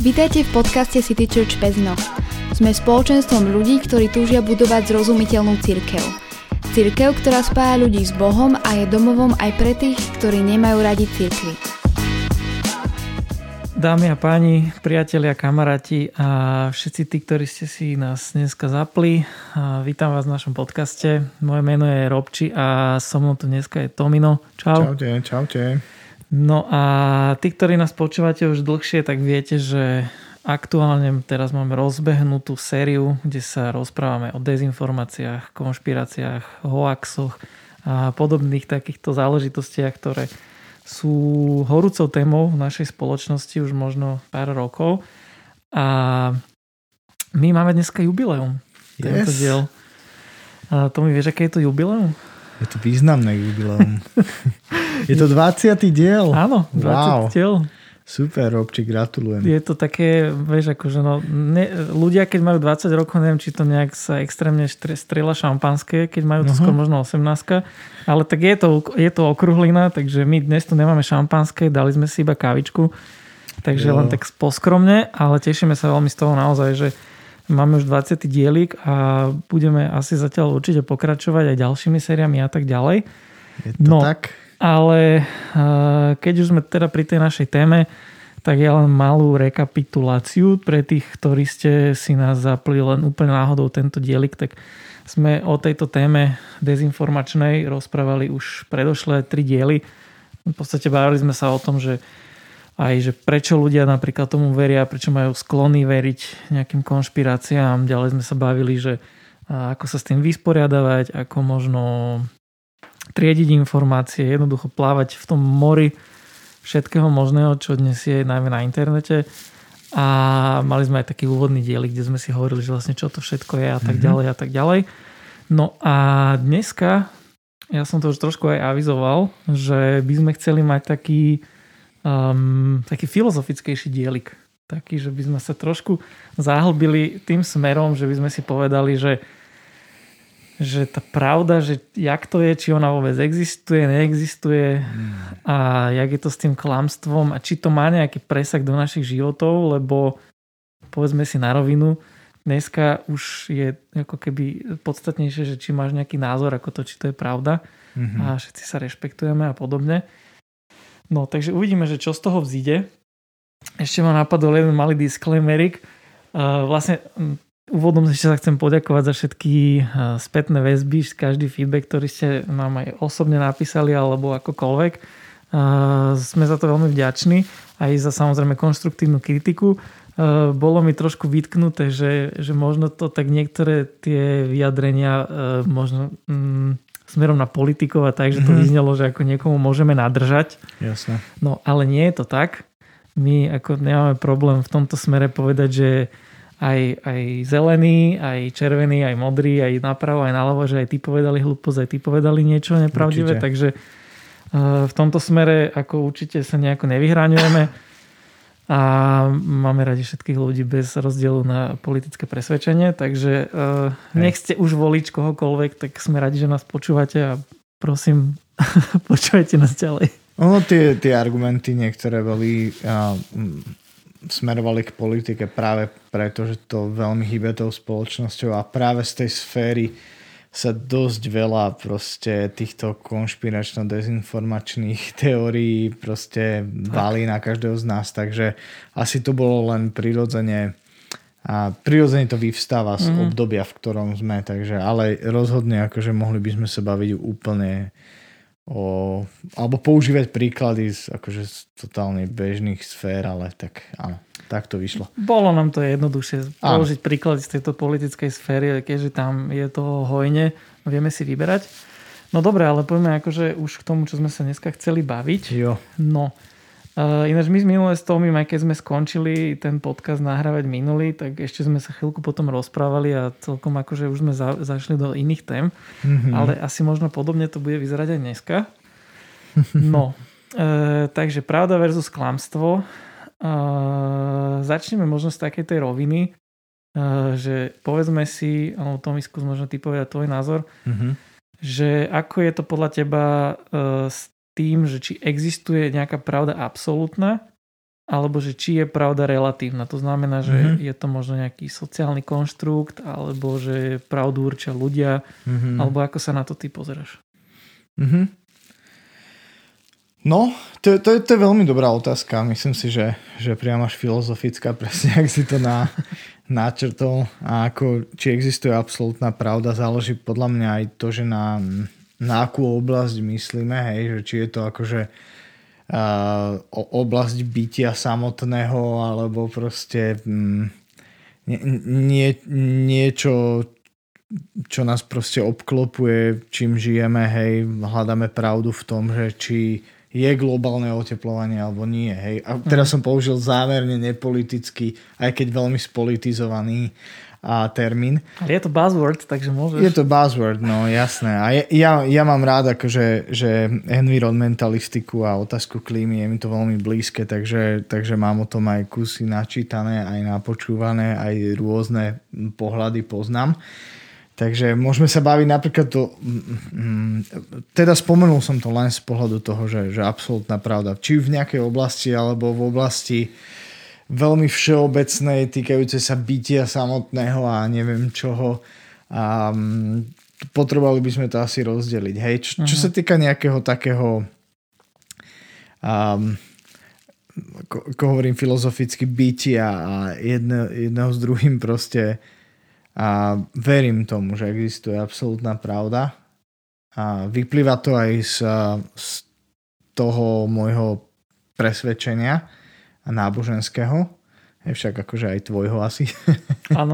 Vítajte v podcaste City Church Pezno. Sme spoločenstvom ľudí, ktorí túžia budovať zrozumiteľnú církev. Církev, ktorá spája ľudí s Bohom a je domovom aj pre tých, ktorí nemajú radi církvy. Dámy a páni, priatelia, kamaráti a všetci tí, ktorí ste si nás dneska zapli, vítam vás v našom podcaste. Moje meno je Robči a so mnou tu dneska je Tomino. Čau. Čaute, čaute. No a tí, ktorí nás počúvate už dlhšie, tak viete, že aktuálne teraz máme rozbehnutú sériu, kde sa rozprávame o dezinformáciách, konšpiráciách, hoaxoch a podobných takýchto záležitostiach, ktoré sú horúcou témou v našej spoločnosti už možno pár rokov. A my máme dneska jubileum. Yes. Tento diel. A to mi vieš, aké je to jubileum? Je to významné jubileum. je to 20. diel. Áno, 20 Wow. diel. Super, Robči, gratulujem. Je to také, vieš, akože no, ne, ľudia, keď majú 20 rokov, neviem, či to nejak sa extrémne strieľa šampanské, keď majú to Aha. skôr možno 18 ale tak je to, je to okruhlina, takže my dnes tu nemáme šampanské, dali sme si iba kávičku, takže Jo. len tak poskromne, ale tešíme sa veľmi z toho naozaj, že máme už 20. dielik a budeme asi zatiaľ určite pokračovať aj ďalšími sériami a tak ďalej. Je to No. tak? Ale eh, keď už sme teda pri tej našej téme, tak ja len malú rekapituláciu pre tých, ktorí ste si nás zapli len úplne náhodou tento dielik, tak sme o tejto téme dezinformačnej rozprávali už predošlé tri diely. V podstate bavili sme sa o tom, že aj že prečo ľudia napríklad tomu veria, prečo majú sklony veriť nejakým konšpiráciám. Ďalej sme sa bavili, že ako sa s tým vysporiadavať, ako možno triediť informácie, jednoducho plávať v tom mori všetkého možného, čo dnes je najmä na internete. A mali sme aj taký úvodný diel, kde sme si hovorili, že vlastne čo to všetko je a tak Mhm. ďalej a tak ďalej. No a dneska, ja som to už trošku aj avizoval, že by sme chceli mať taký, um, taký filozofickejší dielik. Taký, že by sme sa trošku zahlbili tým smerom, že by sme si povedali, že že tá pravda, že jak to je, či ona vôbec existuje, neexistuje a jak je to s tým klamstvom a či to má nejaký presah do našich životov, lebo povedzme si na rovinu, dneska už je ako keby podstatnejšie, že či máš nejaký názor ako to, či to je pravda Mhm. a všetci sa rešpektujeme a podobne. No, takže uvidíme, že čo z toho vzíde. Ešte ma napadol jeden malý disclaimerik. Uh, vlastne úvodom ešte sa chcem poďakovať za všetky uh, spätné väzby, každý feedback, ktorý ste nám aj osobne napísali alebo akokoľvek. Uh, sme za to veľmi vďační aj za samozrejme konštruktívnu kritiku. Bolo mi trošku vytknuté, že, že možno to tak niektoré tie vyjadrenia možno mm, smerom na politikov a tak, že to Mhm. vyznelo, že ako niekomu môžeme nadržať. Jasné. No ale nie je to tak. My ako nemáme problém v tomto smere povedať, že aj, aj zelený, aj červený, aj modrý, aj napravo, aj naľavo, že aj ty povedali hlúposť, aj ty povedali niečo nepravdivé, Určite. takže eh, v tomto smere ako určite sa nejako nevyhraňujeme a máme radi všetkých ľudí bez rozdielu na politické presvedčenie, takže eh, nech ste už volič kohokoľvek, tak sme radi, že nás počúvate a prosím, počúvajte nás ďalej. Ono tie, tie argumenty niektoré boli a, mm, smerovali k politike práve preto, že to veľmi hýbe tou spoločnosťou a práve z tej sféry sa dosť veľa proste týchto konšpiračno-dezinformačných teórií proste valí na každého z nás, takže asi to bolo len prirodzene a prirodzene to vyvstáva z Mhm. obdobia, v ktorom sme, takže ale rozhodne akože mohli by sme sa baviť úplne o, alebo používať príklady z, akože z totálne bežných sfér, ale tak áno, tak to vyšlo. Bolo nám to jednoduchšie Áno. položiť príklady z tejto politickej sféry, keďže tam je toho hojne, vieme si vyberať. No dobre, ale poďme akože už k tomu, čo sme sa dneska chceli baviť. Jo, No, uh, ináč my z minulé s Tomím, aj keď sme skončili ten podcast nahrávať minulý, tak ešte sme sa chvíľku potom rozprávali a celkom akože už sme za, zašli do iných tém, Mhm. ale asi možno podobne to bude vyzerať aj dneska. No, e, takže pravda versus klamstvo. E, začneme možno z takej tej roviny, e, že povedzme si, alebo Tomi skús možno ty povedať tvoj názor, Mhm. že ako je to podľa teba e, s tým, že či existuje nejaká pravda absolútna alebo že či je pravda relatívna. To znamená, že mm-hmm. je to možno nejaký sociálny konštrukt, alebo že pravdu určia ľudia, mm-hmm. alebo ako sa na to ty pozeráš? Mm-hmm. No, to, to, to je veľmi dobrá otázka. Myslím si, že, že priam až filozofická, presne ak si to na, načrtol. A ako, či existuje absolútna pravda, záleží podľa mňa aj to, že na, na akú oblasť myslíme, hej, že či je to akože oblasť bytia samotného alebo proste mm, nie, niečo, čo nás proste obklopuje, čím žijeme, hej, hľadáme pravdu v tom, že či je globálne oteplovanie alebo nie. Hej. A teraz mhm. som použil zámerne nepolitický, aj keď veľmi spolitizovaný a termín. Ale je to buzzword, takže môžeš. Je to buzzword, no jasné. A ja, ja mám rád akože, že environmentalistiku a otázku klímy je mi to veľmi blízke, takže, takže mám o tom aj kusy načítané, aj napočúvané, aj rôzne pohľady poznám. Takže môžeme sa baviť napríklad to, teda spomenul som to len z pohľadu toho, že, že absolútna pravda. Či v nejakej oblasti, alebo v oblasti veľmi všeobecnej, týkajúce sa bytia samotného a neviem čoho. A mm, potrebovali by sme to asi rozdeliť. Hej, čo, čo sa týka nejakého takého um, ako, ako hovorím filozoficky bytia a jedne, jedného s druhým proste a verím tomu, že existuje absolútna pravda a vyplýva to aj z, z toho môjho presvedčenia, náboženského, je však akože aj tvojho asi. Áno.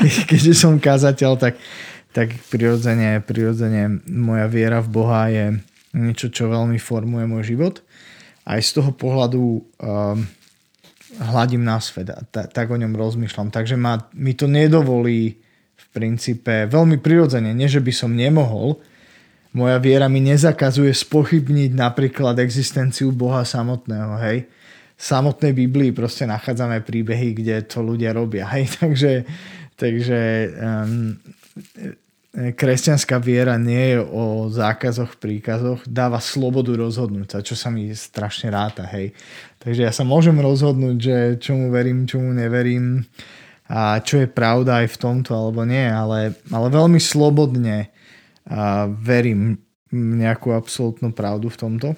Ke, keďže som kázateľ, tak, tak prirodzene, prirodzene moja viera v Boha je niečo, čo veľmi formuje môj život. Aj z toho pohľadu um, hľadím na svet a ta, tak o ňom rozmýšľam. Takže ma, mi to nedovolí v princípe veľmi prirodzene, nie že by som nemohol, moja viera mi nezakazuje spochybniť napríklad existenciu Boha samotného, hej samotnej Biblii proste nachádzame príbehy, kde to ľudia robia. Hej? Takže, takže um, kresťanská viera nie je o zákazoch, príkazoch, dáva slobodu rozhodnúť sa, čo sa mi strašne ráta. Hej? Takže ja sa môžem rozhodnúť, že čomu verím, čomu neverím a čo je pravda aj v tomto alebo nie, ale, ale veľmi slobodne a verím nejakú absolútnu pravdu v tomto.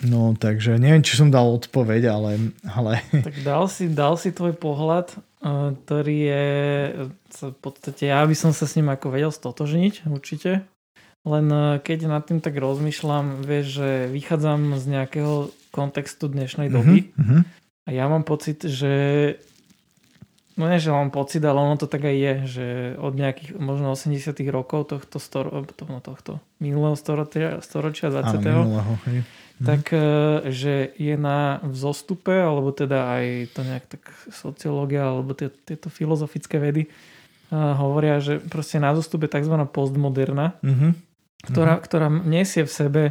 No, takže neviem, či som dal odpoveď, ale... ale... Tak dal si, dal si tvoj pohľad, ktorý je v podstate, ja by som sa s ním ako vedel stotožniť, určite. Len eh, keď nad tým tak rozmýšľam, vieš, že vychádzam z nejakého kontextu dnešnej doby uh-huh. a ja mám pocit, že no nie, že mám pocit, ale ono to tak aj je, že od nejakých možno 80 rokov tohto, storo, tohto, tohto minulého storočia, storočia 20. Áno, minulého, hej Mhm. tak e, že je na vzostupe, alebo teda aj to nejak tak sociológia, alebo tie, tieto filozofické vedy uh, hovoria, že proste na zostupe tzv. postmoderna, uh-huh. Ktorá, uh-huh. ktorá nesie v sebe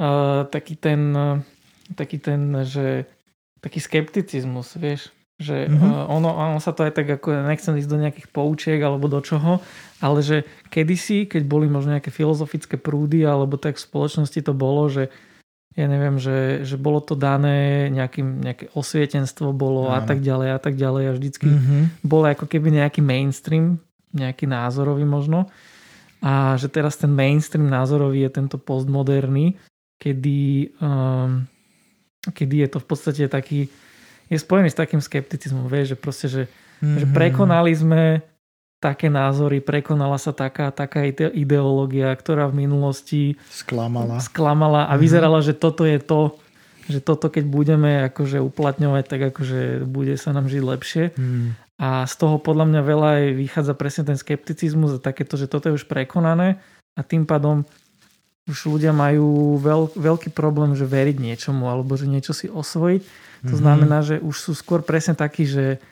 uh, taký ten, taký ten, že taký skepticizmus, vieš, že uh, ono, ono sa to aj tak ako, nechcem ísť do nejakých poučiek alebo do čoho, ale že kedysi, keď boli možno nejaké filozofické prúdy alebo tak v spoločnosti to bolo, že ja neviem, že, že bolo to dané nejakým, nejaké osvietenstvo bolo Áno. a tak ďalej a tak ďalej a vždycky mm-hmm. bol ako keby nejaký mainstream, nejaký názorový možno a že teraz ten mainstream názorový je tento postmoderný, kedy, um, kedy je to v podstate taký, je spojený s takým skepticizmom, vieš, že proste, že, mm-hmm. že mhm. prekonali sme také názory, prekonala sa taká, taká ideológia, ktorá v minulosti sklamala, sklamala a mhm. vyzerala, mm-hmm. že toto je to, že toto keď budeme akože uplatňovať, tak akože bude sa nám žiť lepšie. Mm. A z toho podľa mňa veľa aj vychádza presne ten skepticizmus a takéto, že toto je už prekonané a tým pádom už ľudia majú veľ, veľký problém, že veriť niečomu alebo že niečo si osvojiť. To mm-hmm. znamená, že už sú skôr presne takí, že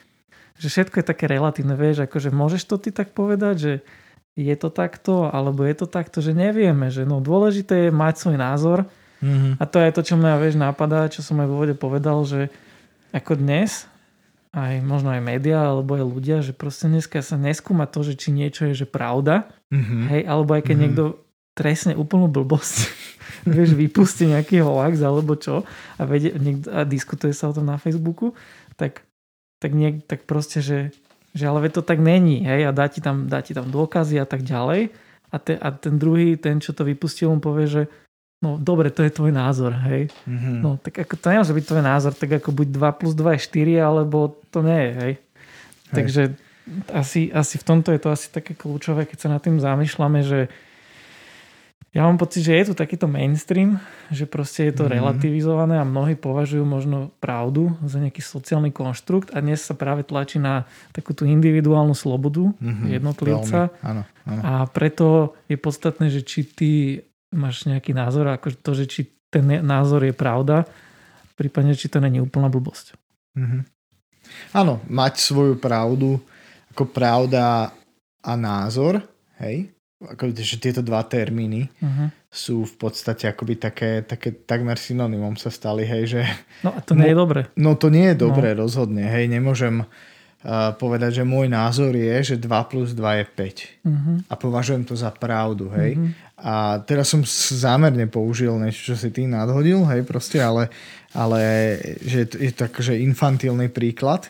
že všetko je také relatívne, vieš, akože môžeš to ty tak povedať, že je to takto, alebo je to takto, že nevieme, že no dôležité je mať svoj názor mm-hmm. a to je to, čo mňa, vieš, napadá, čo som aj v úvode povedal, že ako dnes, aj možno aj médiá, alebo aj ľudia, že proste dneska sa neskúma to, že či niečo je, že pravda, mm-hmm. hej, alebo aj keď mm-hmm. niekto trestne úplnú blbosť, vieš, vypustí nejaký hoax alebo čo a, vedie, niekto, a diskutuje sa o tom na Facebooku, tak, tak, niek, tak proste, že, že ale to tak není, hej, a dá ti tam, dá ti tam dôkazy a tak ďalej. A, te, a ten druhý, ten, čo to vypustil, mu povie, že no dobre, to je tvoj názor, hej. Mm-hmm. No tak ako to nemôže byť tvoj názor, tak ako buď 2 plus 2 je 4, alebo to nie je, hej. hej. Takže asi, asi v tomto je to asi také kľúčové, keď sa nad tým zamýšľame, že ja mám pocit, že je tu takýto mainstream, že proste je to mm-hmm. relativizované a mnohí považujú možno pravdu za nejaký sociálny konštrukt a dnes sa práve tlačí na takú tú individuálnu slobodu mm-hmm. jednotlivca. Áno, áno. A preto je podstatné, že či ty máš nejaký názor, ako to, že či ten názor je pravda, prípadne či to není úplná blbosť. Mm-hmm. Áno, mať svoju pravdu ako pravda a názor, hej, ako, že tieto dva termíny uh-huh. sú v podstate akoby také, také takmer synonymom sa stali, hej, že... No a to nie je dobre. No to nie je dobre no. rozhodne, hej, nemôžem uh, povedať, že môj názor je, že 2 plus 2 je 5 uh-huh. Mhm. a považujem to za pravdu, hej. Uh-huh. A teraz som zámerne použil niečo, čo si ty nadhodil, hej, proste, ale, ale že je to akože infantilný príklad,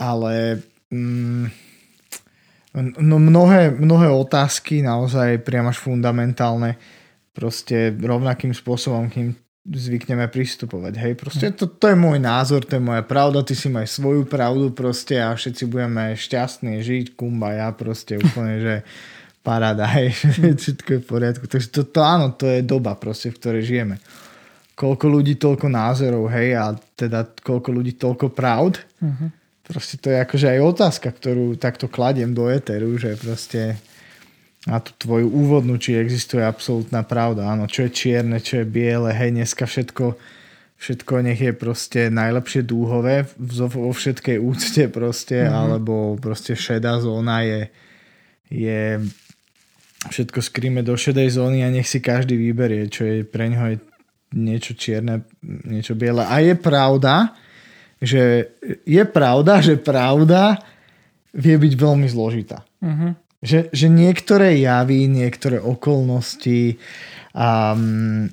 ale Mm, no mnohé, mnohé otázky naozaj priam až fundamentálne proste rovnakým spôsobom, kým zvykneme pristupovať. Hej, proste to, to je môj názor, to je moja pravda, ty si maj svoju pravdu proste a všetci budeme šťastní žiť, kumba, ja proste úplne, že paráda, hej, všetko je v poriadku. Takže to, to áno, to je doba proste, v ktorej žijeme. Koľko ľudí, toľko názorov, hej, a teda koľko ľudí, toľko pravd. Uh-huh proste to je akože aj otázka, ktorú takto kladiem do éteru, že proste na tú tvoju úvodnú, či existuje absolútna pravda. Áno, čo je čierne, čo je biele, hej, dneska všetko, všetko nech je proste najlepšie dúhové vo všetkej úcte proste, mm-hmm. alebo proste šedá zóna je, je všetko skríme do šedej zóny a nech si každý vyberie, čo je pre ňoho je niečo čierne, niečo biele. A je pravda, že je pravda, že pravda vie byť veľmi zložitá. Uh-huh. Že, že niektoré javy, niektoré okolnosti, um,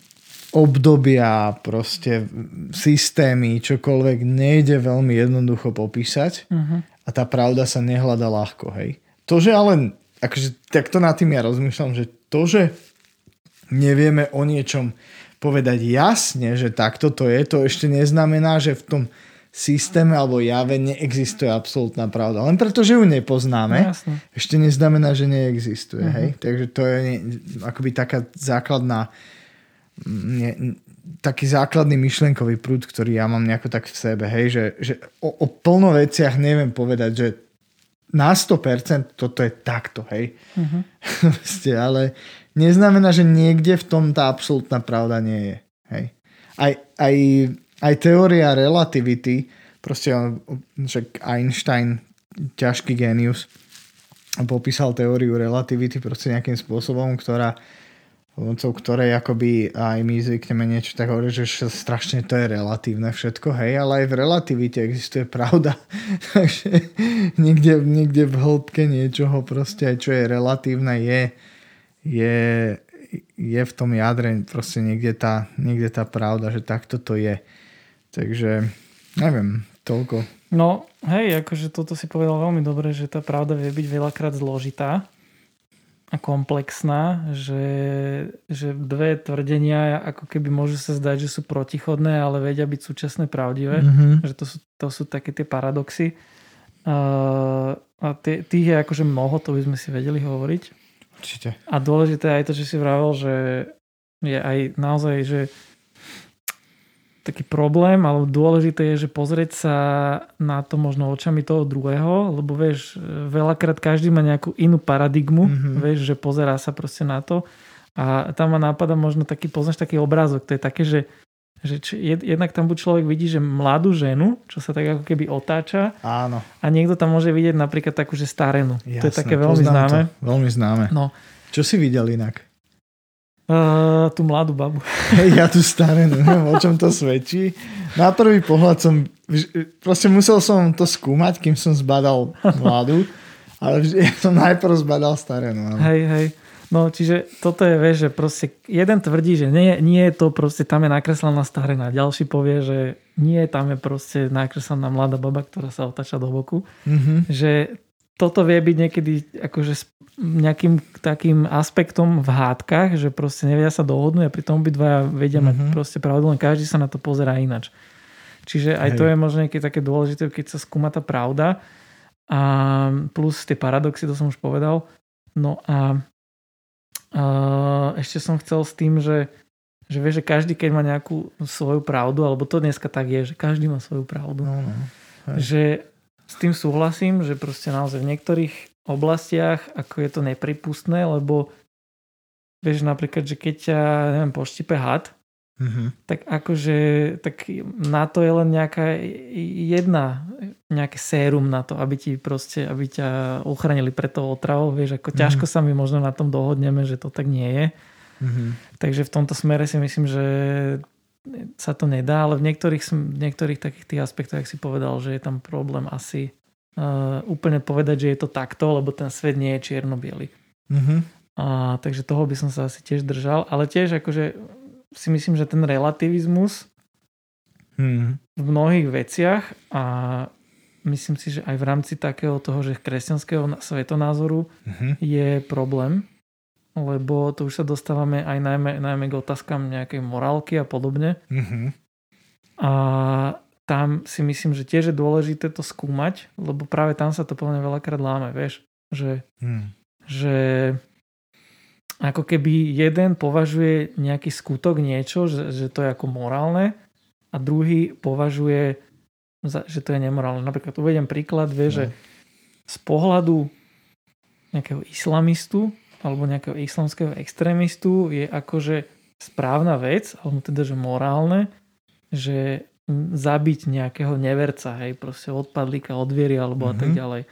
obdobia, proste systémy, čokoľvek nejde veľmi jednoducho popísať uh-huh. a tá pravda sa nehľada ľahko, hej. To, že ale, akože takto nad tým ja rozmýšľam, že to, že nevieme o niečom povedať jasne, že takto to je, to ešte neznamená, že v tom systéme alebo jave neexistuje absolútna pravda. Len preto, že ju nepoznáme, no, ešte neznamená, že neexistuje. Uh-huh. Hej? Takže to je ne, akoby taká základná ne, taký základný myšlenkový prúd, ktorý ja mám nejako tak v sebe, hej, že, že o, o plno veciach neviem povedať, že na 100% toto je takto, hej. Uh-huh. ale neznamená, že niekde v tom tá absolútna pravda nie je, hej. Aj, aj aj teória relativity, proste on, že Einstein, ťažký genius, popísal teóriu relativity proste nejakým spôsobom, ktorá pomocou ktorej akoby aj my zvykneme niečo tak hovoriť, že strašne to je relatívne všetko, hej, ale aj v relativite existuje pravda. Takže niekde, niekde v hĺbke niečoho proste čo je relatívne je, je, je v tom jadre proste niekde tá, niekde tá pravda, že takto to je. Takže neviem, toľko. No, hej, akože toto si povedal veľmi dobre, že tá pravda vie byť veľakrát zložitá a komplexná, že, že dve tvrdenia ako keby môžu sa zdať, že sú protichodné, ale vedia byť súčasné pravdivé. Mm-hmm. Že to sú, to sú také tie paradoxy. Uh, a tých je akože mnoho, to by sme si vedeli hovoriť. Určite. A dôležité aj to, že si vravel, že je aj naozaj, že taký problém, ale dôležité je, že pozrieť sa na to možno očami toho druhého, lebo vieš, veľakrát každý má nejakú inú paradigmu, mm-hmm. vieš, že pozerá sa proste na to a tam ma nápada možno taký, poznáš taký obrázok, to je také, že že či, jednak tam buď človek vidí, že mladú ženu, čo sa tak ako keby otáča. Áno. A niekto tam môže vidieť napríklad takú, že starenu. Jasné, to je také veľmi známe. To, veľmi známe. No. Čo si videl inak? Uh, tú mladú babu. Ja tu staré, neviem, o čom to svedčí. Na prvý pohľad som, proste musel som to skúmať, kým som zbadal mladú, ale ja som najprv zbadal staré. No. Hej, hej. No, čiže toto je, vieš, že proste jeden tvrdí, že nie, nie je to proste, tam je nakreslená starená. Ďalší povie, že nie, tam je proste nakreslená mladá baba, ktorá sa otača do boku. Mm-hmm. Že toto vie byť niekedy akože nejakým takým aspektom v hádkach, že proste nevedia sa dohodnúť a pritom obidvaja vedia mm-hmm. mať proste pravdu, len každý sa na to pozerá inač. Čiže aj Hej. to je možno niekedy také dôležité, keď sa skúma tá pravda a plus tie paradoxy, to som už povedal. No a Uh, ešte som chcel s tým, že, že vieš, že každý, keď má nejakú svoju pravdu, alebo to dneska tak je, že každý má svoju pravdu. No, no. Že s tým súhlasím, že proste naozaj v niektorých oblastiach ako je to nepripustné, lebo vieš napríklad, že keď ťa, neviem, poštipe had, Mm-hmm. Tak akože tak na to je len nejaká jedna, nejaké sérum na to, aby ti proste, aby ťa ochránili pred tou otravou, vieš, ako mm-hmm. ťažko sa my možno na tom dohodneme, že to tak nie je. Mm-hmm. Takže v tomto smere si myslím, že sa to nedá, ale v niektorých, v niektorých takých tých aspektoch, ak si povedal, že je tam problém asi uh, úplne povedať, že je to takto, lebo ten svet nie je čierno-biely. Mm-hmm. A, takže toho by som sa asi tiež držal, ale tiež akože si myslím, že ten relativizmus hmm. v mnohých veciach a myslím si, že aj v rámci takého toho, že kresťanského svetonázoru hmm. je problém, lebo tu už sa dostávame aj najmä, najmä k otázkam nejakej morálky a podobne. Hmm. A tam si myslím, že tiež je dôležité to skúmať, lebo práve tam sa to plne veľakrát láme, vieš, že, hmm. že ako keby jeden považuje nejaký skutok niečo, že, že to je ako morálne a druhý považuje, za, že to je nemorálne. Napríklad uvedem príklad, vie, no. že z pohľadu nejakého islamistu alebo nejakého islamského extrémistu je akože správna vec, alebo teda, že morálne, že zabiť nejakého neverca, hej, proste odpadlíka od viery alebo mm-hmm. a tak mhm. ďalej.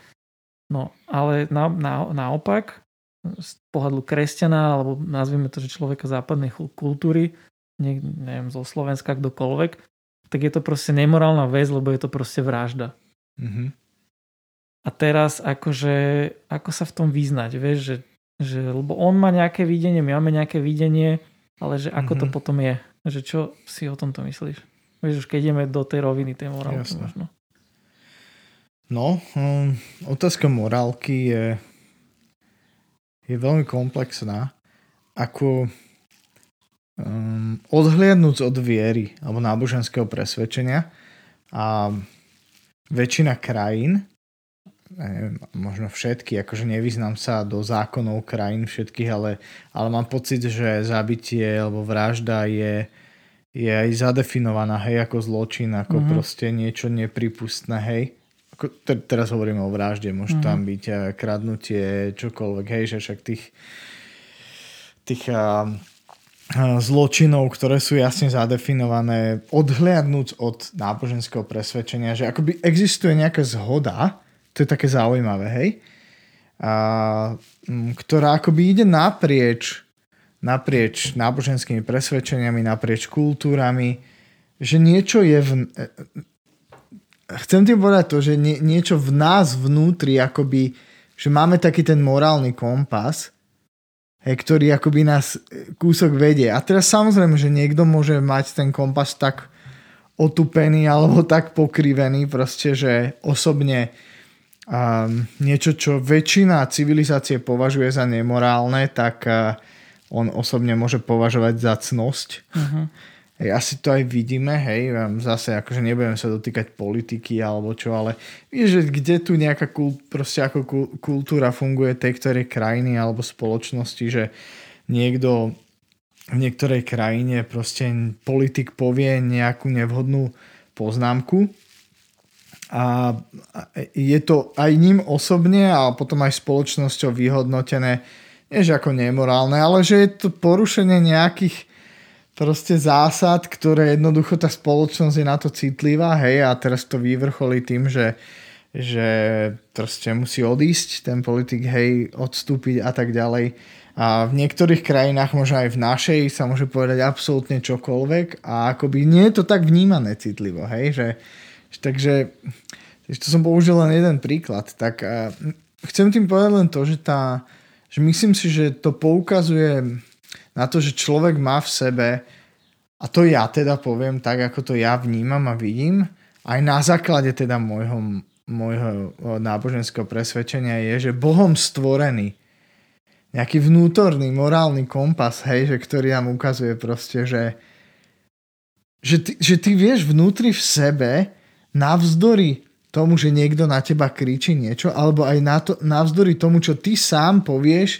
No, ale na, na, naopak, z pohľadu kresťana, alebo nazvime to, že človeka západnej kultúry, ne, neviem, zo Slovenska kdokoľvek, tak je to proste nemorálna vec, lebo je to proste vražda. Mm-hmm. A teraz akože, ako sa v tom vyznať, vieš, že, že lebo on má nejaké videnie, my máme nejaké videnie, ale že ako mm-hmm. to potom je, že čo si o tomto myslíš? Vieš, už keď ideme do tej roviny tej morálky možno. No, um, otázka morálky je je veľmi komplexná. Ako um, odhliadnúť od viery alebo náboženského presvedčenia a väčšina krajín, neviem, možno všetky, akože nevyznám sa do zákonov krajín všetkých, ale, ale mám pocit, že zabitie alebo vražda je, je aj zadefinovaná, hej, ako zločin, ako mm-hmm. proste niečo nepripustné, hej teraz hovoríme o vražde, môže mm-hmm. tam byť eh, kradnutie, čokoľvek, hej, že však tých, tých a, a, zločinov, ktoré sú jasne zadefinované, odhliadnúť od náboženského presvedčenia, že akoby existuje nejaká zhoda, to je také zaujímavé, hej, a, ktorá akoby ide naprieč naprieč náboženskými presvedčeniami, naprieč kultúrami, že niečo je v, chcem tým povedať to, že nie, niečo v nás vnútri, akoby, že máme taký ten morálny kompas, hej, ktorý akoby nás e, kúsok vedie. A teraz samozrejme, že niekto môže mať ten kompas tak otupený alebo tak pokrivený, proste, že osobne um, niečo, čo väčšina civilizácie považuje za nemorálne, tak uh, on osobne môže považovať za cnosť. Uh-huh. Hej, asi to aj vidíme, hej, zase akože nebudeme sa dotýkať politiky alebo čo, ale vieš, že kde tu nejaká kult, proste ako kultúra funguje tej ktorej krajiny alebo spoločnosti, že niekto v niektorej krajine proste politik povie nejakú nevhodnú poznámku a je to aj ním osobne a potom aj spoločnosťou vyhodnotené, nie že ako nemorálne, ale že je to porušenie nejakých proste zásad, ktoré jednoducho tá spoločnosť je na to citlivá, hej, a teraz to vyvrcholí tým, že, že proste musí odísť ten politik, hej, odstúpiť a tak ďalej. A v niektorých krajinách, možno aj v našej, sa môže povedať absolútne čokoľvek a akoby nie je to tak vnímané citlivo, hej, že, takže to som použil len jeden príklad, tak chcem tým povedať len to, že tá, že myslím si, že to poukazuje na to, že človek má v sebe, a to ja teda poviem tak, ako to ja vnímam a vidím, aj na základe teda môjho, môjho náboženského presvedčenia je, že Bohom stvorený. Nejaký vnútorný morálny kompas, hej, že ktorý nám ukazuje proste, že, že, ty, že ty vieš vnútri v sebe navzdory tomu, že niekto na teba kričí niečo, alebo aj na to, navzdory tomu, čo ty sám povieš,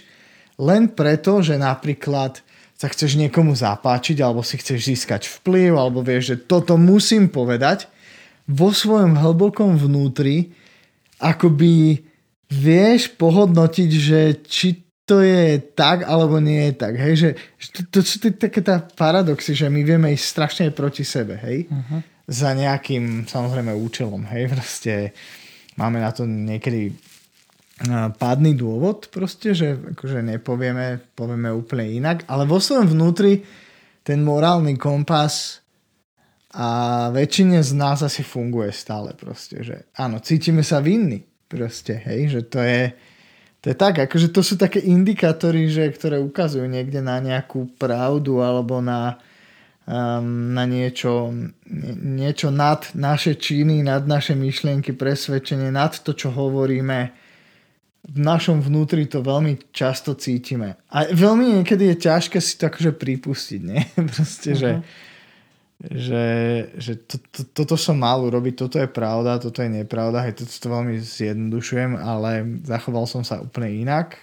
len preto, že napríklad sa chceš niekomu zapáčiť, alebo si chceš získať vplyv, alebo vieš, že toto musím povedať, vo svojom hlbokom vnútri akoby vieš pohodnotiť, že či to je tak, alebo nie je tak. Hej? Že, to, to sú také tá paradoxy, že my vieme ísť strašne proti sebe. Hej? Uh-huh. Za nejakým, samozrejme, účelom. Hej? Proste máme na to niekedy pádny dôvod, proste, že akože nepovieme, povieme úplne inak, ale vo svojom vnútri ten morálny kompas a väčšine z nás asi funguje stále proste, že áno, cítime sa vinní proste, hej, že to je, to je tak, akože to sú také indikátory, že, ktoré ukazujú niekde na nejakú pravdu alebo na, na niečo, niečo nad naše činy, nad naše myšlienky, presvedčenie, nad to, čo hovoríme. V našom vnútri to veľmi často cítime. A veľmi niekedy je ťažké si to akože pripustiť, nie? Proste, uh-huh. že mhm že, že to, to, toto som mal urobiť, toto je pravda, toto je nepravda, hej, toto to veľmi zjednodušujem, ale zachoval som sa úplne inak,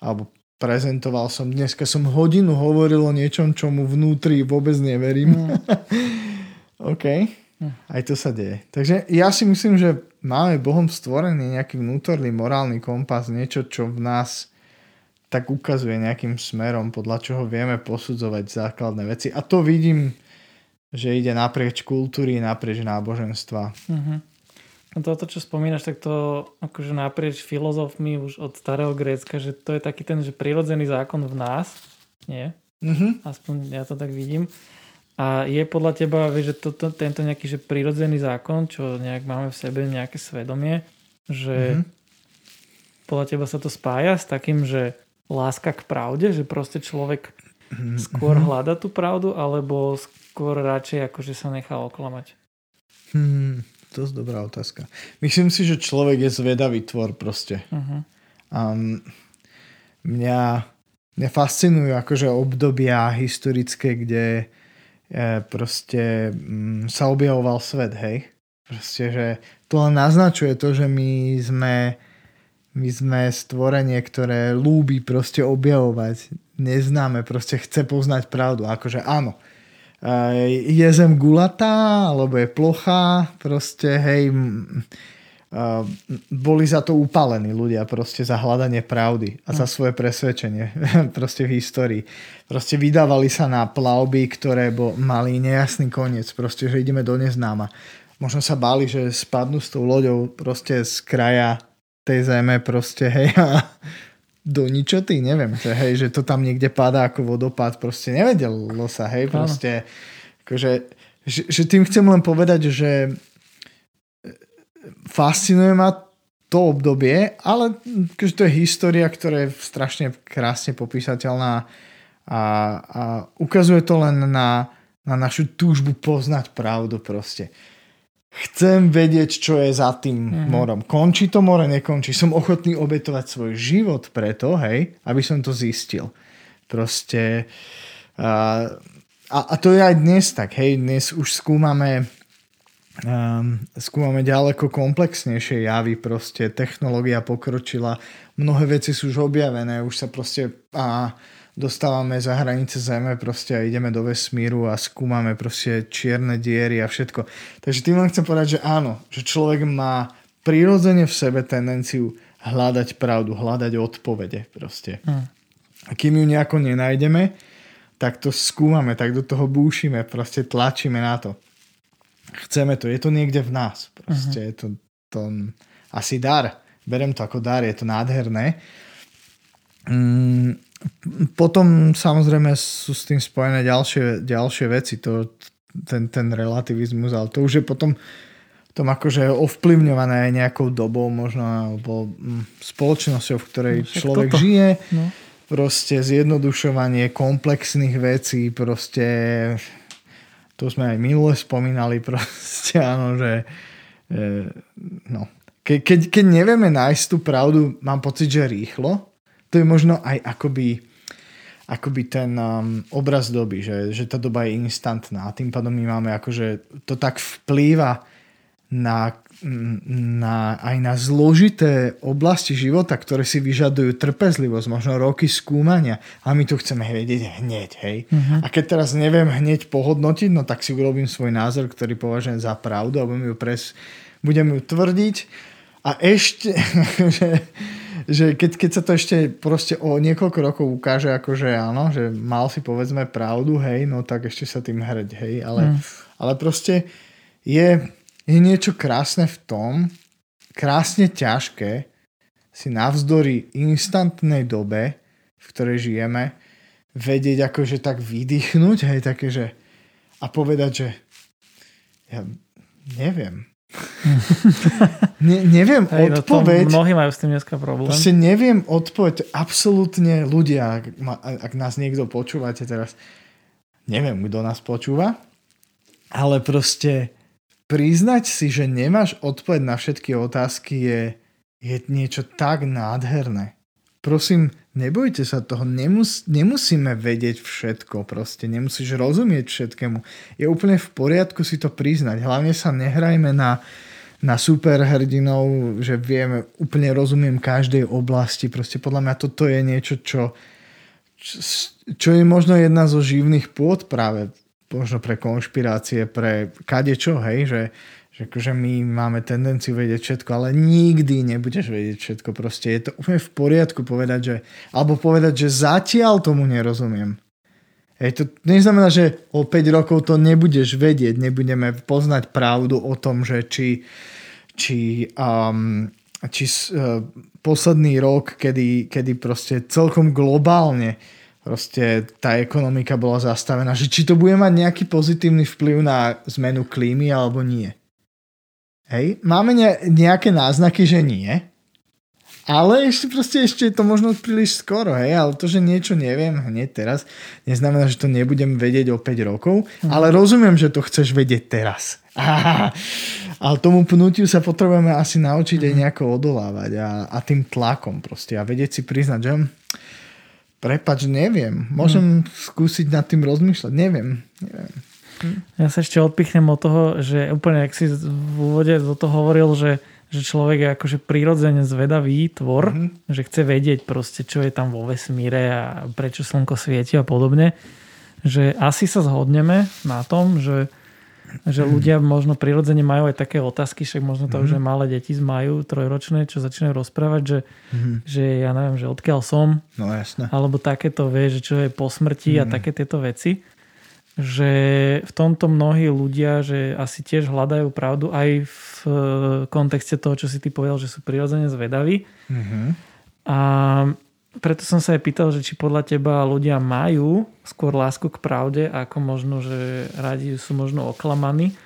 alebo prezentoval som, dneska som hodinu hovoril o niečom, čomu vnútri vôbec neverím. Mm. OK, mm. aj to sa deje. Takže ja si myslím, že máme Bohom stvorený nejaký vnútorný morálny kompas, niečo, čo v nás tak ukazuje nejakým smerom, podľa čoho vieme posudzovať základné veci. A to vidím že ide naprieč kultúry, naprieč náboženstva. Uh-huh. Toto, čo spomínaš, tak to akože naprieč filozofmi už od starého Grécka, že to je taký ten, že prirodzený zákon v nás, nie? Uh-huh. Aspoň ja to tak vidím. A je podľa teba, vieš, že to, to, tento nejaký že prirodzený zákon, čo nejak máme v sebe nejaké svedomie, že uh-huh. podľa teba sa to spája s takým, že láska k pravde, že proste človek skôr hľada tú pravdu, alebo skôr radšej akože sa nechá oklamať? Hmm, to je dobrá otázka. Myslím si, že človek je zvedavý tvor proste. Uh-huh. Um, mňa, mňa fascinujú akože obdobia historické, kde e, proste m, mm, sa objavoval svet, hej. Proste, že to len naznačuje to, že my sme my sme stvorenie, ktoré lúbi proste objavovať. Neznáme, proste chce poznať pravdu. Akože áno, je zem gulatá, alebo je plochá, proste hej, boli za to upálení ľudia proste za hľadanie pravdy a za hm. svoje presvedčenie proste v histórii. Proste vydávali sa na plavby, ktoré bo, mali nejasný koniec, proste, že ideme do neznáma. Možno sa báli, že spadnú s tou loďou proste z kraja tej zeme proste, hej, a do ničoty, neviem, že hej, že to tam niekde padá ako vodopád, proste nevedelo sa, hej, proste, akože, že, že tým chcem len povedať, že e, fascinuje ma to obdobie, ale akože to je história, ktorá je strašne krásne popísateľná a, a ukazuje to len na, na našu túžbu poznať pravdu proste chcem vedieť, čo je za tým mm-hmm. morom. Končí to more, nekončí. Som ochotný obetovať svoj život preto, hej, aby som to zistil. Proste uh, a, a to je aj dnes tak, hej, dnes už skúmame um, skúmame ďaleko komplexnejšie javy, proste technológia pokročila, mnohé veci sú už objavené, už sa proste a, dostávame za hranice Zeme proste a ideme do vesmíru a skúmame proste čierne diery a všetko. Takže tým len chcem povedať, že áno, že človek má prirodzene v sebe tendenciu hľadať pravdu, hľadať odpovede proste. Hmm. A kým ju nejako nenájdeme, tak to skúmame, tak do toho búšime, proste tlačíme na to. Chceme to, je to niekde v nás. Proste uh-huh. je to, to asi dar. Berem to ako dar, je to nádherné. Mm, potom samozrejme sú s tým spojené ďalšie, ďalšie veci, to, ten, ten relativizmus, ale to už je potom tom akože ovplyvňované aj nejakou dobou možno, alebo mm, spoločnosťou, v ktorej no, človek toto. žije. No. Proste zjednodušovanie komplexných vecí, proste to sme aj minule spomínali, proste áno, že e, no. Ke, keď, keď nevieme nájsť tú pravdu, mám pocit, že rýchlo, to je možno aj akoby akoby ten um, obraz doby, že, že tá doba je instantná a tým pádom my máme akože to tak vplýva na, na, aj na zložité oblasti života, ktoré si vyžadujú trpezlivosť, možno roky skúmania a my tu chceme vedieť hneď, hej. Uh-huh. A keď teraz neviem hneď pohodnotiť, no tak si urobím svoj názor, ktorý považujem za pravdu a budem ju, pres, budem ju tvrdiť a ešte, že, že keď, keď sa to ešte proste o niekoľko rokov ukáže, ako že áno, že mal si povedzme pravdu, hej, no tak ešte sa tým hrať, hej, ale, uh-huh. ale proste je je niečo krásne v tom, krásne ťažké si navzdory instantnej dobe, v ktorej žijeme, vedieť akože tak vydýchnuť, hej, také, že a povedať, že ja neviem. ne, neviem hej, odpoveď. No mnohí majú s tým dneska problém. Proste neviem odpoveď. Absolútne ľudia, ak, ak nás niekto počúvate teraz, neviem, kto nás počúva, ale proste priznať si, že nemáš odpoveď na všetky otázky je, je niečo tak nádherné. Prosím, nebojte sa toho, nemus, nemusíme vedieť všetko, proste nemusíš rozumieť všetkému. Je úplne v poriadku si to priznať. Hlavne sa nehrajme na, na superhrdinov, že vieme, úplne rozumiem každej oblasti. Proste podľa mňa toto je niečo, čo, čo, je možno jedna zo živných pôd práve možno pre konšpirácie, pre kadečo, hej, že, že akože my máme tendenciu vedieť všetko, ale nikdy nebudeš vedieť všetko. Proste je to úplne v poriadku povedať, že, alebo povedať, že zatiaľ tomu nerozumiem. Hej, to neznamená, že o 5 rokov to nebudeš vedieť, nebudeme poznať pravdu o tom, že či, či, um, či uh, posledný rok, kedy, kedy proste celkom globálne proste tá ekonomika bola zastavená, že či to bude mať nejaký pozitívny vplyv na zmenu klímy alebo nie. Hej, máme ne, nejaké náznaky, že nie, ale ešte proste ešte je to možno príliš skoro, hej, ale to, že niečo neviem hneď teraz, neznamená, že to nebudem vedieť o 5 rokov, mm. ale rozumiem, že to chceš vedieť teraz. Ale tomu pnutiu sa potrebujeme asi naučiť mm. aj mhm. nejako odolávať a, a tým tlakom proste a vedieť si priznať, že Prepač, neviem. Môžem hmm. skúsiť nad tým rozmýšľať. Neviem. neviem. Ja sa ešte odpichnem od toho, že úplne, ak si v úvode do toho hovoril, že, že človek je akože prirodzene zvedavý tvor, mm-hmm. že chce vedieť proste, čo je tam vo vesmíre a prečo slnko svieti a podobne, že asi sa zhodneme na tom, že že ľudia možno prirodzene majú aj také otázky, však možno to mm-hmm. aj malé deti majú, trojročné, čo začínajú rozprávať, že, mm-hmm. že ja neviem, že odkiaľ som. No jasné. Alebo takéto vie, že čo je po smrti mm-hmm. a mhm. také tieto veci. Že v tomto mnohí ľudia, že asi tiež hľadajú pravdu aj v kontexte toho, čo si ty povedal, že sú prirodzene zvedaví. Mm-hmm. A preto som sa aj pýtal, že či podľa teba ľudia majú skôr lásku k pravde, ako možno, že radi sú možno oklamaní.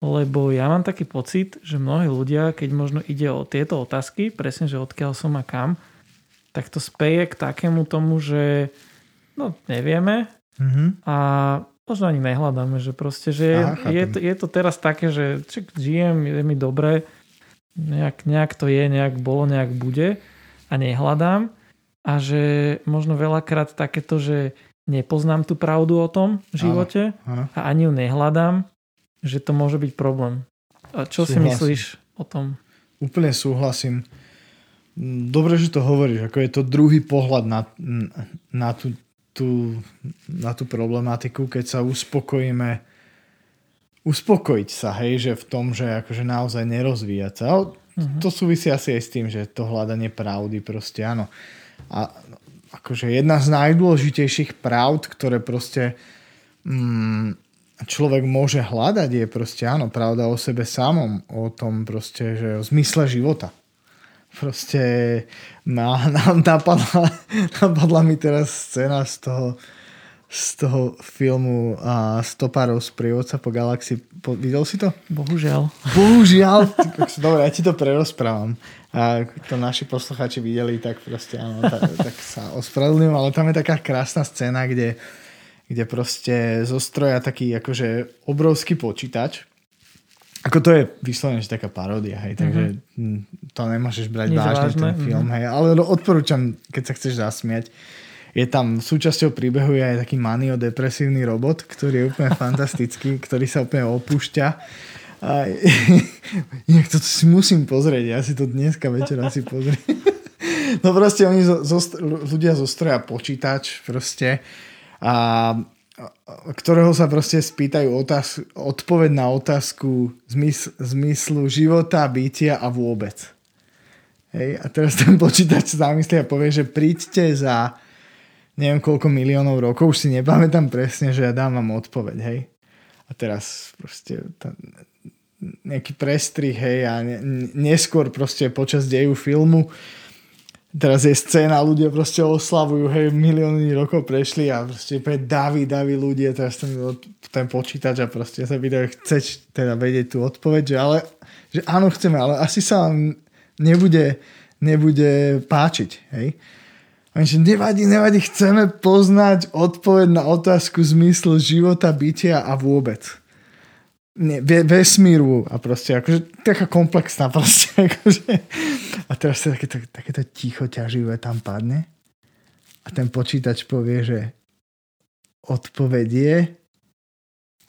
Lebo ja mám taký pocit, že mnohí ľudia, keď možno ide o tieto otázky, presne, že odkiaľ som a kam, tak to speje k takému tomu, že no nevieme mm-hmm. a možno ani nehľadáme, že proste, že Aha, je, je, to, je to teraz také, že či žijem, je mi dobre, nejak, nejak to je, nejak bolo, nejak bude a nehľadám a že možno veľakrát takéto, že nepoznám tú pravdu o tom živote áno, áno. a ani ju nehľadám, že to môže byť problém. A čo súhlasím. si myslíš o tom? Úplne súhlasím. Dobre, že to hovoríš, ako je to druhý pohľad na, na, tú, tú, na tú problematiku, keď sa uspokojíme uspokojiť sa, hej, že v tom, že akože naozaj nerozvíjať sa. Uh-huh. To súvisí asi aj s tým, že to hľadanie pravdy proste, áno a akože jedna z najdôležitejších pravd, ktoré proste mm, človek môže hľadať je proste áno, pravda o sebe samom, o tom proste, že o zmysle života. Proste ma, nám napadla, napadla mi teraz scéna z toho z toho filmu a Stopárov z prievodca po galaxii. Po, videl si to? Bohužiaľ. Bohužiaľ. Dobre, ja ti to prerozprávam. A to naši posluchači videli, tak proste áno, tak, tak sa ospravedlňujem, ale tam je taká krásna scéna, kde, kde proste zostroja taký akože obrovský počítač. Ako to je vyslovene, že taká paródia, hej, takže mm-hmm. to nemôžeš brať vážne, ten film, mm-hmm. hej, ale odporúčam, keď sa chceš zasmiať je tam súčasťou príbehu je aj taký maniodepresívny robot, ktorý je úplne fantastický, ktorý sa úplne opúšťa. A inak to si musím pozrieť, ja si to dneska večer asi pozriem. No proste oni zo, zo, ľudia zostroja počítač proste a ktorého sa proste spýtajú otáz, odpoveď na otázku zmysl, zmyslu života, bytia a vôbec. Hej, a teraz ten počítač zamyslí a povie, že príďte za neviem koľko miliónov rokov, už si nepamätám presne, že ja dám vám odpoveď, hej. A teraz proste tá, nejaký prestrih, hej, a ne, neskôr proste počas deju filmu teraz je scéna, ľudia proste oslavujú, hej, milióny rokov prešli a proste úplne daví, daví ľudia, teraz ten, ten počítač a proste sa pýtajú, chceš teda vedieť tú odpoveď, že ale, že áno, chceme, ale asi sa vám nebude, nebude páčiť, hej. Oni že nevadí, nevadí, chceme poznať odpoveď na otázku zmyslu života, bytia a vôbec. Nie, vesmíru a proste, akože taká komplexná proste, akože. A teraz sa takéto, takéto ticho ťaživé tam padne a ten počítač povie, že odpoveď je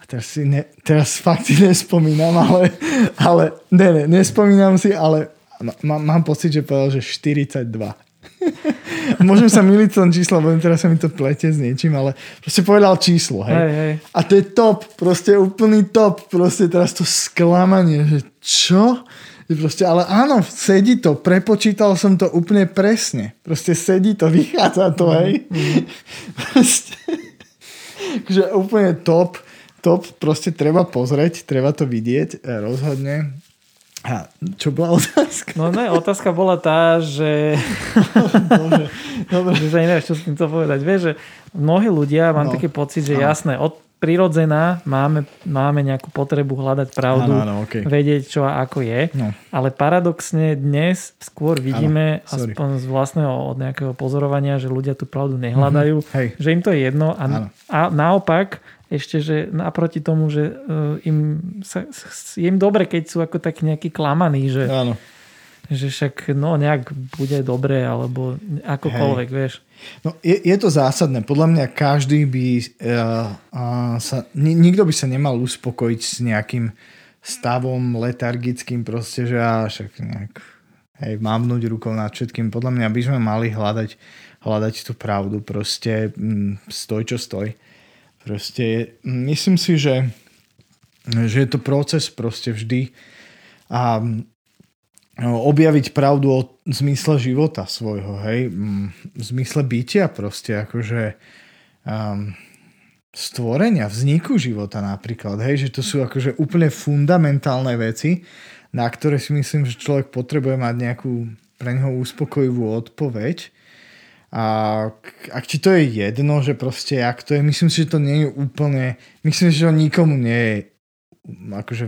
a teraz, si ne, teraz fakt si nespomínam, ale, ale ne, ne, nespomínam si, ale mám, mám pocit, že povedal, že 42. Môžem sa miliť tom číslo, lebo teraz sa mi to plete s niečím, ale proste povedal číslo, hej. hej, hej. A to je top, proste úplný top, proste teraz to sklamanie, že čo? Proste, ale áno, sedí to, prepočítal som to úplne presne. Proste sedí to, vychádza to, hej. Mm. Proste, že úplne top, top, proste treba pozrieť, treba to vidieť, e, rozhodne. A čo bola otázka? No ne, otázka bola tá, že... Bože, dobre. že nevieš, čo s týmto povedať. Vieš, že mnohí ľudia, mám no. taký pocit, že no. jasné, od prirodzená máme, máme nejakú potrebu hľadať pravdu, ano, ano, okay. vedieť čo a ako je. No. Ale paradoxne dnes skôr vidíme, ano, aspoň z vlastného od nejakého pozorovania, že ľudia tú pravdu nehľadajú, mm-hmm. že im to je jedno a, a naopak ešte, že naproti tomu, že uh, im sa, je im dobre, keď sú ako tak nejakí klamaní, že, Áno. že však no nejak bude dobre, alebo akokoľvek, Hej. vieš. No, je, je to zásadné. Podľa mňa každý by uh, uh, sa, ni, nikto by sa nemal uspokojiť s nejakým stavom letargickým proste, že ja však nejak hej, mávnuť rukou nad všetkým. Podľa mňa by sme mali hľadať, hľadať tú pravdu proste stoj čo stoj. Proste myslím si, že, že je to proces proste vždy. A no, objaviť pravdu o zmysle života svojho, hej, v zmysle bytia proste, akože um, stvorenia, vzniku života napríklad, hej, že to sú akože úplne fundamentálne veci, na ktoré si myslím, že človek potrebuje mať nejakú pre neho uspokojivú odpoveď a ak ti to je jedno, že proste jak to je, myslím si, že to nie je úplne, myslím si, že to nikomu nie je akože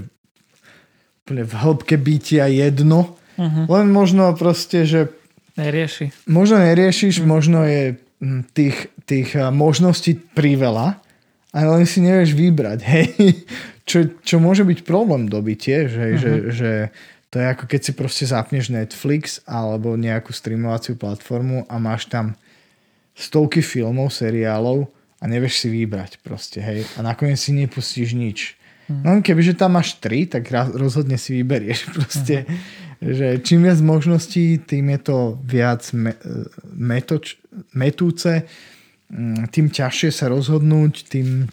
úplne v hĺbke bytia jedno, uh-huh. len možno proste, že nerieši. Možno neriešiš, uh-huh. možno je hm, tých, tých možností priveľa, ale len si nevieš vybrať, hej. Čo, čo môže byť problém doby tiež, hej, uh-huh. že, že to je ako keď si proste zapneš Netflix alebo nejakú streamovaciu platformu a máš tam stovky filmov, seriálov a nevieš si vybrať proste, hej. A nakoniec si nepustíš nič. Hmm. No kebyže tam máš tri, tak rozhodne si vyberieš proste. Hmm. Že čím viac možností, tým je to viac me, metoč, metúce, mm, tým ťažšie sa rozhodnúť, tým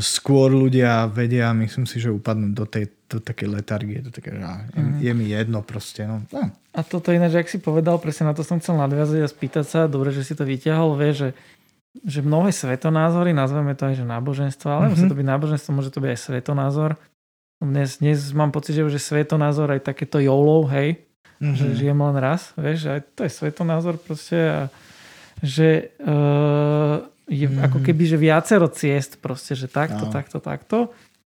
skôr ľudia vedia, myslím si, že upadnú do tej do také letargie, do také, že mm. je mi jedno proste. No. no. A toto ináč, ak si povedal, presne na to som chcel nadviazať a spýtať sa, dobre, že si to vyťahol, vie, že, že mnohé svetonázory, nazveme to aj, že náboženstvo, ale mm-hmm. musí to byť náboženstvo, môže to byť aj svetonázor. Dnes, dnes mám pocit, že už je svetonázor aj takéto YOLO, hej, mm-hmm. že žijem len raz, vieš, aj to je svetonázor proste a že uh, je mm-hmm. ako keby, že viacero ciest proste, že takto, no. takto, takto.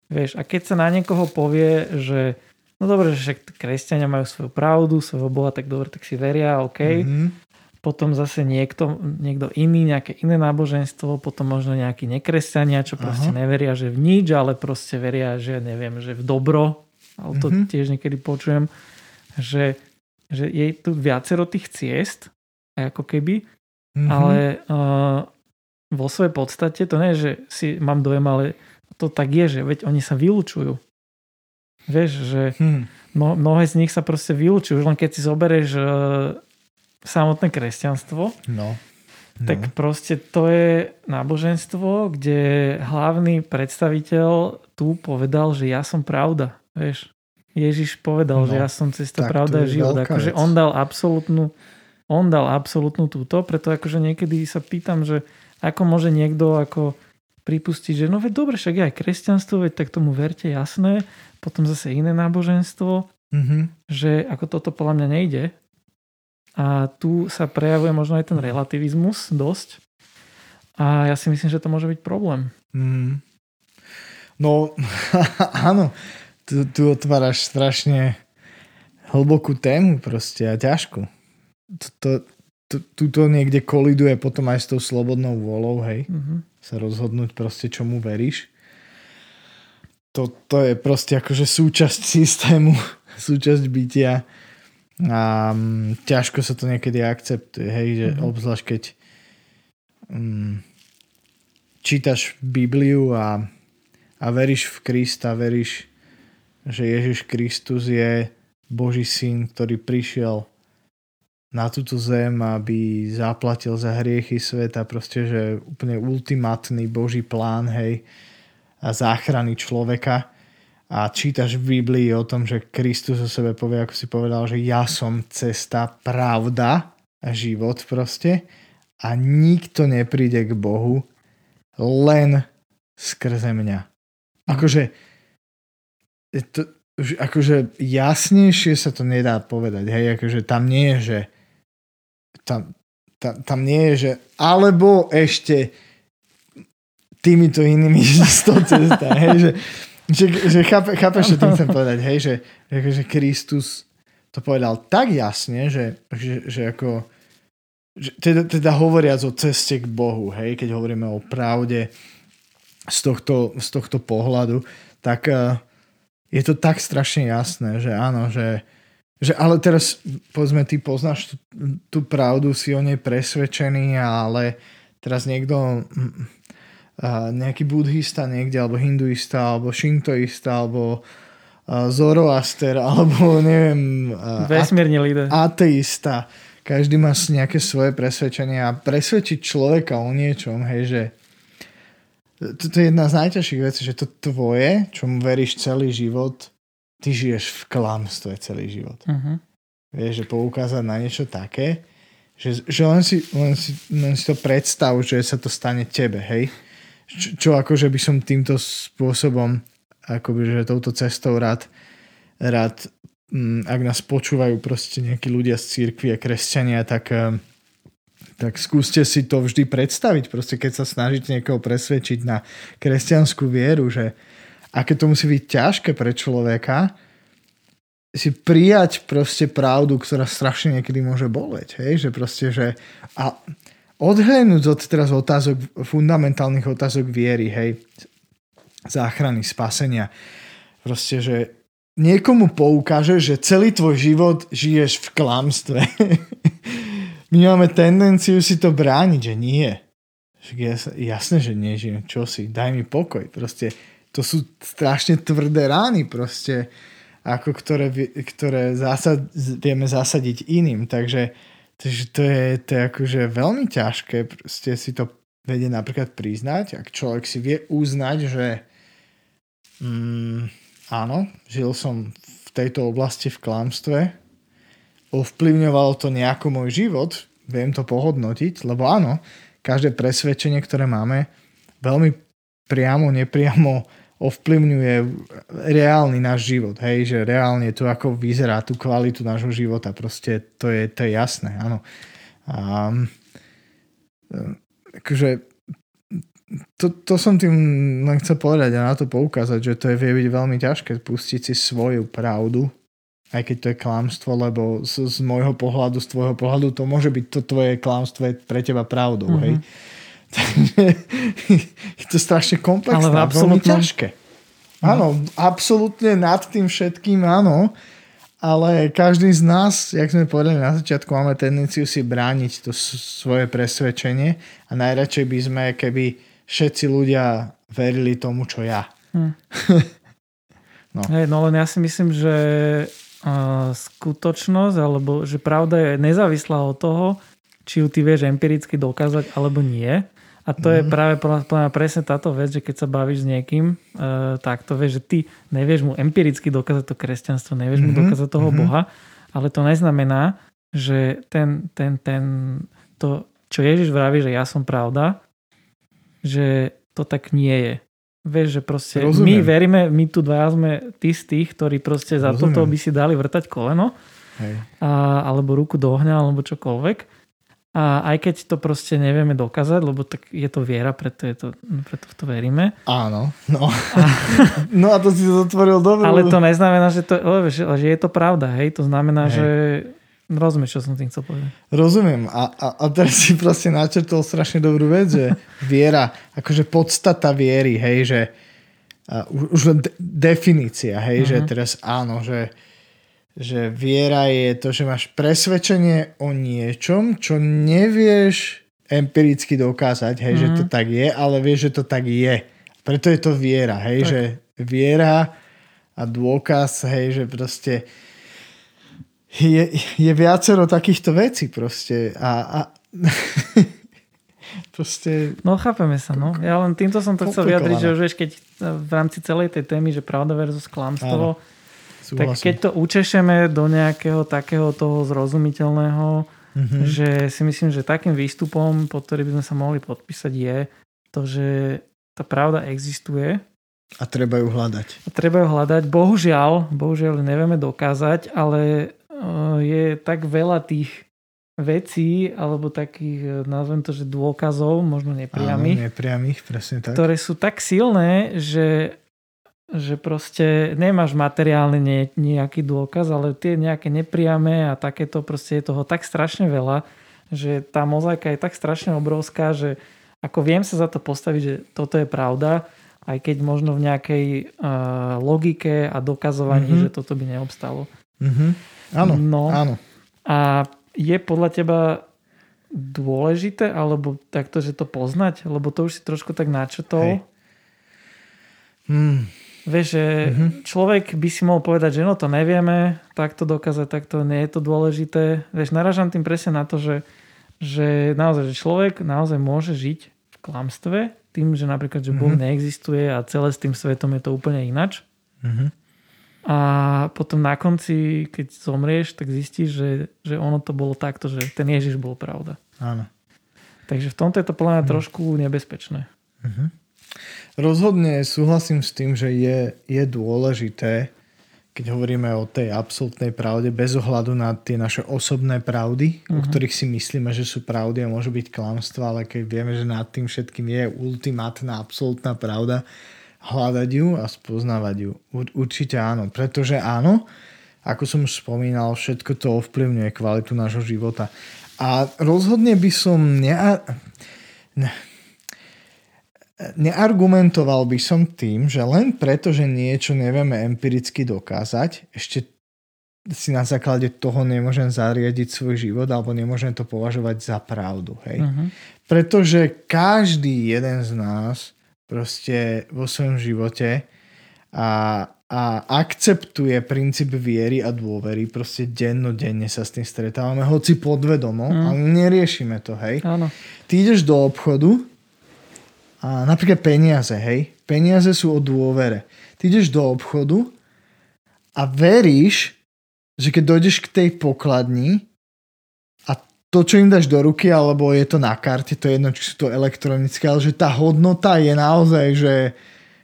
Vieš, a keď sa na niekoho povie, že no dobre, že však kresťania majú svoju pravdu, svojho Boha, tak dobre, tak si veria, OK. Mm-hmm. Potom zase niekto, niekto iný, nejaké iné náboženstvo, potom možno nejakí nekresťania, čo proste Aha. neveria, že v nič, ale proste veria, že neviem, že v dobro. Ale to mm-hmm. tiež niekedy počujem, že, že je tu viacero tých ciest, ako keby, mm-hmm. ale uh, vo svojej podstate to nie je, že si mám dojem, ale to tak je, že veď oni sa vylúčujú. Vieš, že hmm. mnohé z nich sa proste vylúčujú. Len keď si zoberieš uh, samotné kresťanstvo, no. No. tak proste to je náboženstvo, kde hlavný predstaviteľ tu povedal, že ja som pravda. Vieš, Ježiš povedal, no. že ja som cesta, tak pravda a život. Akože on dal absolútnu on dal absolútnu túto, preto akože niekedy sa pýtam, že ako môže niekto ako pripustiť, že no veď dobre, však je aj kresťanstvo, veď tak tomu verte, jasné. Potom zase iné náboženstvo, mm-hmm. že ako toto podľa mňa nejde. A tu sa prejavuje možno aj ten relativizmus dosť. A ja si myslím, že to môže byť problém. Mm. No, áno. Tu, tu otváraš strašne hlbokú tému proste a ťažkú. To, to, tuto niekde koliduje potom aj s tou slobodnou vôľou, hej, mm-hmm. sa rozhodnúť proste, čomu veríš. To, to je proste akože súčasť systému, súčasť bytia a um, ťažko sa to niekedy akceptuje, hej, že mm-hmm. obzvlášť keď um, čítaš Bibliu a, a veríš v Krista, veríš, že Ježiš Kristus je Boží syn, ktorý prišiel na túto zem, aby zaplatil za hriechy sveta, proste, že úplne ultimátny Boží plán, hej, a záchrany človeka. A čítaš v Biblii o tom, že Kristus o sebe povie, ako si povedal, že ja som cesta, pravda a život proste. A nikto nepríde k Bohu len skrze mňa. Akože to, akože jasnejšie sa to nedá povedať, hej, akože tam nie je, že tam, tam, tam nie je, že alebo ešte týmito inými sto cesta, hej, že, že, že chápe, chápeš, čo tým chcem povedať, hej, že, že Kristus to povedal tak jasne, že, že, že ako že teda, teda hovoriac o ceste k Bohu, hej, keď hovoríme o pravde z tohto, z tohto pohľadu, tak uh, je to tak strašne jasné, že áno, že že ale teraz, povedzme, ty poznáš tú, tú pravdu, si o nej presvedčený, ale teraz niekto, nejaký buddhista niekde, alebo hinduista, alebo shintoista, alebo Zoroaster, alebo neviem... Vesmírne líder. Ateista. Každý má nejaké svoje presvedčenie a presvedčiť človeka o niečom, hej, že toto je jedna z najťažších vecí, že to tvoje, čomu veríš celý život, ty žiješ v klamstve celý život. Uh-huh. Vieš, že poukázať na niečo také, že, že len, si, len, si, len si to predstav, že sa to stane tebe, hej? Čo, čo akože by som týmto spôsobom, akoby, že touto cestou rád, rád mm, ak nás počúvajú proste nejakí ľudia z církvy a kresťania, tak, eh, tak skúste si to vždy predstaviť, proste keď sa snažíte niekoho presvedčiť na kresťanskú vieru, že, aké to musí byť ťažké pre človeka si prijať proste pravdu, ktorá strašne niekedy môže boleť. Hej? Že proste, že a odhľadnúť od teraz otázok, fundamentálnych otázok viery, hej, záchrany, spasenia. Proste, že niekomu poukáže, že celý tvoj život žiješ v klamstve. My máme tendenciu si to brániť, že nie. Jasné, že nežijem. Čo si? Daj mi pokoj. Proste to sú strašne tvrdé rány proste, ako ktoré, ktoré zásad, vieme zasadiť iným. Takže, to, je, to je akože veľmi ťažké proste si to vedie napríklad priznať, ak človek si vie uznať, že mm, áno, žil som v tejto oblasti v klamstve, ovplyvňovalo to nejako môj život, viem to pohodnotiť, lebo áno, každé presvedčenie, ktoré máme, veľmi priamo, nepriamo ovplyvňuje reálny náš život, hej, že reálne to, ako vyzerá tú kvalitu nášho života, proste to je, to je jasné, áno. A, akože to, to som tým len chcel povedať a na to poukázať, že to je vie byť veľmi ťažké pustiť si svoju pravdu, aj keď to je klamstvo, lebo z, z môjho pohľadu, z tvojho pohľadu to môže byť to tvoje klamstvo je pre teba pravdou, mm-hmm. hej. Takže je to strašne komplexné Ale veľmi ťažké. Áno, absolútne nad tým všetkým áno, ale každý z nás, jak sme povedali na začiatku, máme tendenciu si brániť to svoje presvedčenie a najradšej by sme, keby všetci ľudia verili tomu, čo ja. Hm. no. Hey, no len ja si myslím, že uh, skutočnosť, alebo že pravda je nezávislá od toho, či ju ty vieš empiricky dokázať, alebo nie. A to mm. je mhm. práve podľa presne táto vec, že keď sa bavíš s niekým, uh, tak to vieš, že ty nevieš mu empiricky dokázať to kresťanstvo, nevieš mm-hmm. mu mhm. dokázať toho mm-hmm. Boha, ale to neznamená, že ten, ten, ten, to, čo Ježiš vraví, že ja som pravda, že to tak nie je. Vieš, že proste Rozumiem. my veríme, my tu dva sme tí z tých, ktorí proste za Rozumiem. toto by si dali vrtať koleno, Hej. A, alebo ruku do ohňa, alebo čokoľvek. A aj keď to proste nevieme dokázať, lebo tak je to viera, preto, je to, preto v to veríme. Áno, no. A, no a to si zatvoril dobre. Ale to neznamená, že, to, že, je to pravda, hej? To znamená, hej. že Rozumieš, čo som tým chcel povedať. Rozumiem. A, a, a teraz si proste načrtol strašne dobrú vec, že viera, akože podstata viery, hej, že uh, už len de- definícia, hej, uh-huh. že mhm. teraz áno, že že viera je to, že máš presvedčenie o niečom, čo nevieš empiricky dokázať, hej, mm. že to mhm. tak je, ale vieš, že to tak je. Preto je to viera, hej, tak. že viera a dôkaz, hej, že proste je, je viacero takýchto vecí proste a, a proste... No chápeme sa, no. Ja len týmto som to chcel vyjadriť, že už vieš, keď v rámci celej tej témy, že pravda versus klamstvo, Áno Tak keď to učešeme do nejakého takého toho zrozumiteľného, mm-hmm. že si myslím, že takým výstupom, pod ktorý by sme sa mohli podpísať, je to, že tá pravda existuje. A treba ju hľadať. A treba ju hľadať. Bohužiaľ, bohužiaľ nevieme dokázať, ale e, je tak veľa tých vecí, alebo takých, e, nazvem to, že dôkazov, možno nepriamých. Áno, nepriamých, presne tak. Ktoré sú tak silné, že že proste nemáš materiálny ne, nejaký dôkaz, ale tie nejaké nepriame a takéto proste je toho tak strašne veľa, že tá mozaika je tak strašne obrovská, že ako viem sa za to postaviť, že toto je pravda, aj keď možno v nejakej uh, logike a dokazovaní, mm-hmm. že toto by neobstalo. Mm-hmm. Áno, no, áno. A je podľa teba dôležité, alebo takto, že to poznať? Lebo to už si trošku tak načetol. Hej. Hmm. Vieš, že mm-hmm. človek by si mohol povedať, že no to nevieme, takto dokázať, takto nie je to dôležité. Vieš, naražam tým presne na to, že, že naozaj, že človek naozaj môže žiť v klamstve, tým, že napríklad, že Boh mm-hmm. neexistuje a celé s tým svetom je to úplne inač. Mm-hmm. A potom na konci, keď zomrieš, tak zistíš, že, že ono to bolo takto, že ten Ježiš bol pravda. Áno. Takže v tomto je to podľa mňa mm. trošku nebezpečné. Mm-hmm. Rozhodne súhlasím s tým, že je, je dôležité, keď hovoríme o tej absolútnej pravde, bez ohľadu na tie naše osobné pravdy, uh-huh. o mhm. ktorých si myslíme, že sú pravdy a môžu byť klamstva, ale keď vieme, že nad tým všetkým je ultimátna absolútna pravda, hľadať ju a spoznávať ju. Určite áno, pretože áno, ako som už spomínal, všetko to ovplyvňuje kvalitu nášho života. A rozhodne by som ne neargumentoval by som tým, že len preto, že niečo nevieme empiricky dokázať, ešte si na základe toho nemôžem zariadiť svoj život alebo nemôžem to považovať za pravdu. Hej? Uh-huh. Pretože každý jeden z nás proste vo svojom živote a, a akceptuje princíp viery a dôvery. Proste dennodenne sa s tým stretávame, hoci podvedomo, uh-huh. ale neriešime to. Hej? Áno. Ty ideš do obchodu a napríklad peniaze, hej. Peniaze sú o dôvere. Ty ideš do obchodu a veríš, že keď dojdeš k tej pokladni a to, čo im dáš do ruky, alebo je to na karte, to je jedno, či sú to elektronické, ale že tá hodnota je naozaj, že,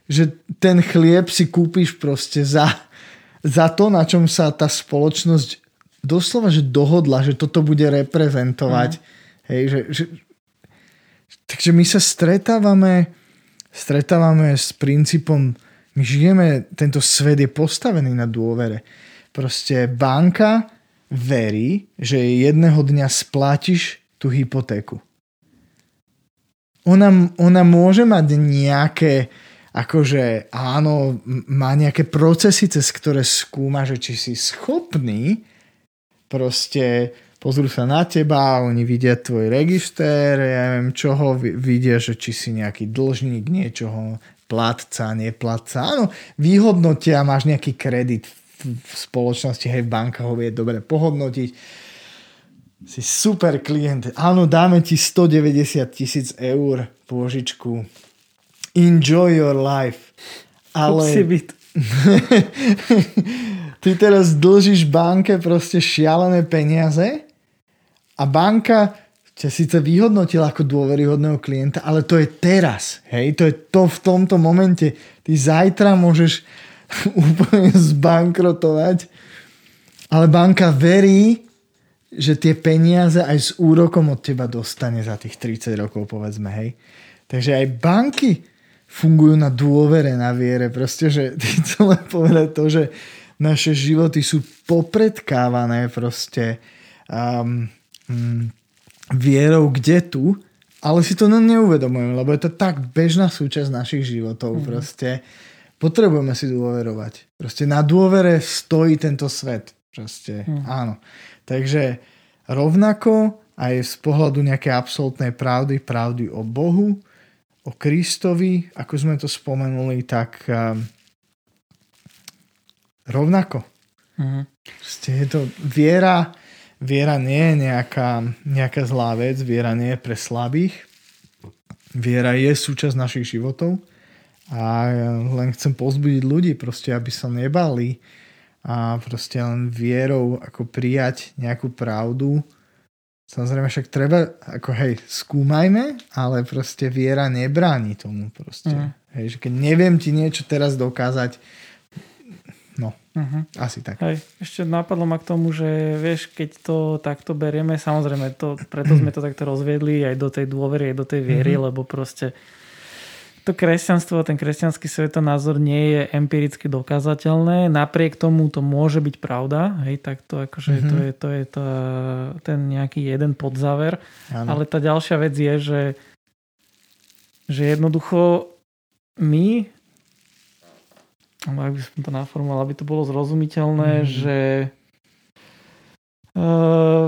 že ten chlieb si kúpiš proste za, za to, na čom sa tá spoločnosť doslova, že dohodla, že toto bude reprezentovať. Mm. Hej, že, že, Takže my sa stretávame stretávame s princípom, my žijeme, tento svet je postavený na dôvere. Proste banka verí, že jedného dňa splatíš tú hypotéku. Ona, ona môže mať nejaké, akože áno, má nejaké procesy, cez ktoré skúma, že či si schopný proste pozrú sa na teba, oni vidia tvoj register, ja neviem čoho, vidia, že či si nejaký dlžník niečoho, platca, neplatca. Áno, vyhodnotia, máš nejaký kredit v, spoločnosti, hej, v bankách ho vie dobre pohodnotiť. Si super klient. Áno, dáme ti 190 tisíc eur pôžičku. Enjoy your life. Ale... ty teraz dlžíš banke proste šialené peniaze a banka ťa síce vyhodnotila ako dôveryhodného klienta, ale to je teraz. Hej, to je to v tomto momente. Ty zajtra môžeš úplne zbankrotovať, ale banka verí, že tie peniaze aj s úrokom od teba dostane za tých 30 rokov, povedzme, hej. Takže aj banky fungujú na dôvere, na viere. Proste, že chcem len povedať to, že naše životy sú popredkávané proste um, mm, vierou kde tu, ale si to neuvedomujem, lebo je to tak bežná súčasť našich životov. Mm. Proste potrebujeme si dôverovať. Proste na dôvere stojí tento svet. Proste, mm. áno. Takže rovnako aj z pohľadu nejakej absolútnej pravdy, pravdy o Bohu, o Kristovi, ako sme to spomenuli, tak um, rovnako. Mm. Proste je to viera, viera nie je nejaká, nejaká zlá vec, viera nie je pre slabých. Viera je súčasť našich životov a len chcem pozbudiť ľudí, proste, aby sa nebali a proste len vierou ako prijať nejakú pravdu. Samozrejme však treba, ako hej, skúmajme, ale proste viera nebráni tomu proste. Mm. Hej, že keď neviem ti niečo teraz dokázať, uh-huh. asi tak. Hej, ešte napadlo ma k tomu, že vieš, keď to takto berieme, samozrejme, to, preto sme to takto rozviedli aj do tej dôvery, aj do tej viery, uh-huh. lebo proste to kresťanstvo, ten kresťanský svetonázor nie je empiricky dokázateľné, napriek tomu to môže byť pravda, hej, tak to akože uh-huh. to je, to je to, ten nejaký jeden podzáver, ano. ale tá ďalšia vec je, že že jednoducho my ak by som to naformoval, aby to bolo zrozumiteľné, mm. že uh,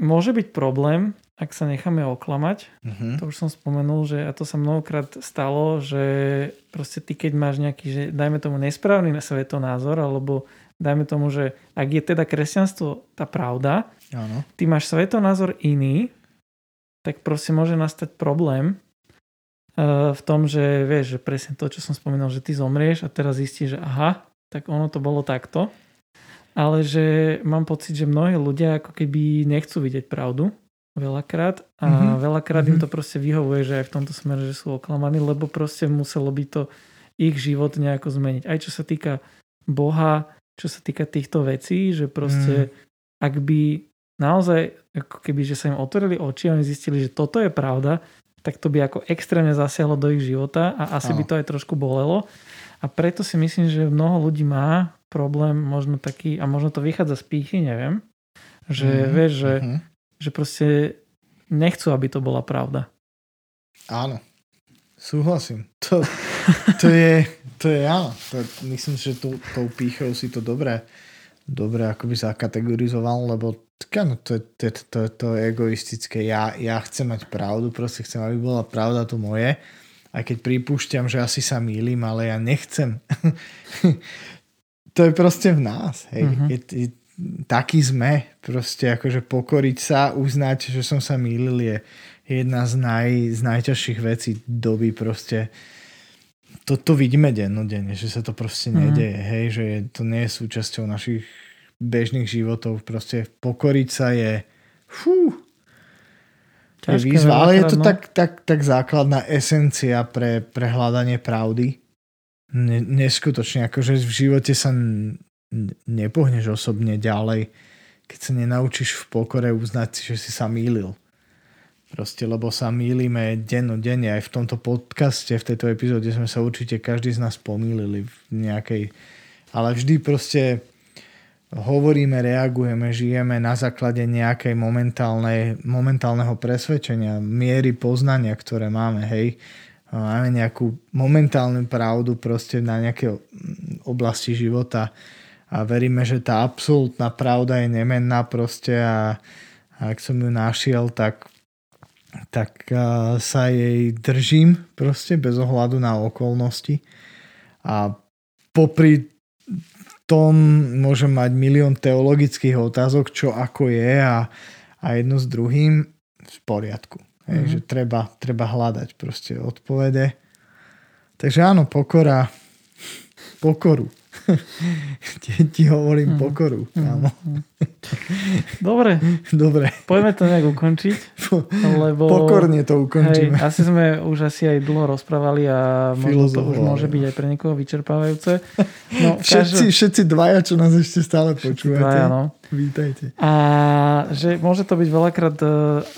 môže byť problém, ak sa necháme oklamať. Mm-hmm. To už som spomenul, že a to sa mnohokrát stalo, že proste ty keď máš nejaký, že dajme tomu nesprávny svetonázor, alebo dajme tomu, že ak je teda kresťanstvo tá pravda, Áno. ty máš svetonázor iný, tak proste môže nastať problém, v tom, že vieš, že presne to, čo som spomínal, že ty zomrieš a teraz zistíš, že aha, tak ono to bolo takto. Ale že mám pocit, že mnohí ľudia ako keby nechcú vidieť pravdu veľakrát a mm-hmm. veľakrát mm-hmm. im to proste vyhovuje, že aj v tomto smere, že sú oklamaní, lebo proste muselo by to ich život nejako zmeniť. Aj čo sa týka Boha, čo sa týka týchto vecí, že proste mm. ak by naozaj, ako keby, že sa im otvorili oči a oni zistili, že toto je pravda, tak to by ako extrémne zasiahlo do ich života a asi no. by to aj trošku bolelo. A preto si myslím, že mnoho ľudí má problém možno taký, a možno to vychádza z pýchy, neviem, že mm, vieš, že, mm-hmm. že proste nechcú, aby to bola pravda. Áno, súhlasím. To, to je, to je áno. To, myslím že tou, tou pýchou si to dobre, dobre akoby zakategorizoval, lebo Áno, to, to, to, to je egoistické. Ja, ja chcem mať pravdu, proste chcem, aby bola pravda to moje. Aj keď pripúšťam, že asi sa mýlim, ale ja nechcem. to je proste v nás. Hej. Uh-huh. Je, je, taký sme. Proste akože pokoriť sa, uznať, že som sa mýlil je jedna z, naj, z najťažších vecí doby proste toto vidíme dennodenne, že sa to proste uh-huh. nedeje, hej, že je, to nie je súčasťou našich bežných životov. Proste pokoriť sa je fú, je výzva, ale je to tak, tak, tak základná esencia pre, pre hľadanie pravdy. Ne, neskutočne, akože v živote sa nepohneš osobne ďalej, keď sa nenaučíš v pokore uznať, že si sa mýlil. Proste, lebo sa mýlime denne aj v tomto podcaste, v tejto epizóde sme sa určite každý z nás pomýlili v nejakej... Ale vždy proste hovoríme, reagujeme, žijeme na základe nejakej momentálnej, momentálneho presvedčenia, miery poznania, ktoré máme, hej. Máme nejakú momentálnu pravdu proste na nejaké oblasti života a veríme, že tá absolútna pravda je nemenná proste a, a ak som ju našiel, tak tak sa jej držím proste bez ohľadu na okolnosti a popri tom môžem mať milión teologických otázok, čo ako je a, a jedno s druhým v poriadku. Mm-hmm. Hej, mhm. že treba, treba hľadať proste odpovede. Takže áno, pokora, pokoru ti, ti hovorím mm. pokoru, kámo. Dobre. Dobre. Poďme to nejak ukončiť. Lebo, Pokorne to ukončíme. Hej, asi sme už asi aj dlho rozprávali a možno to už môže byť aj pre niekoho vyčerpávajúce. No, všetci, každom... všetci dvaja, čo nás ešte stále počúvate. Dvaja, no. Vítajte. A že môže to byť veľakrát e,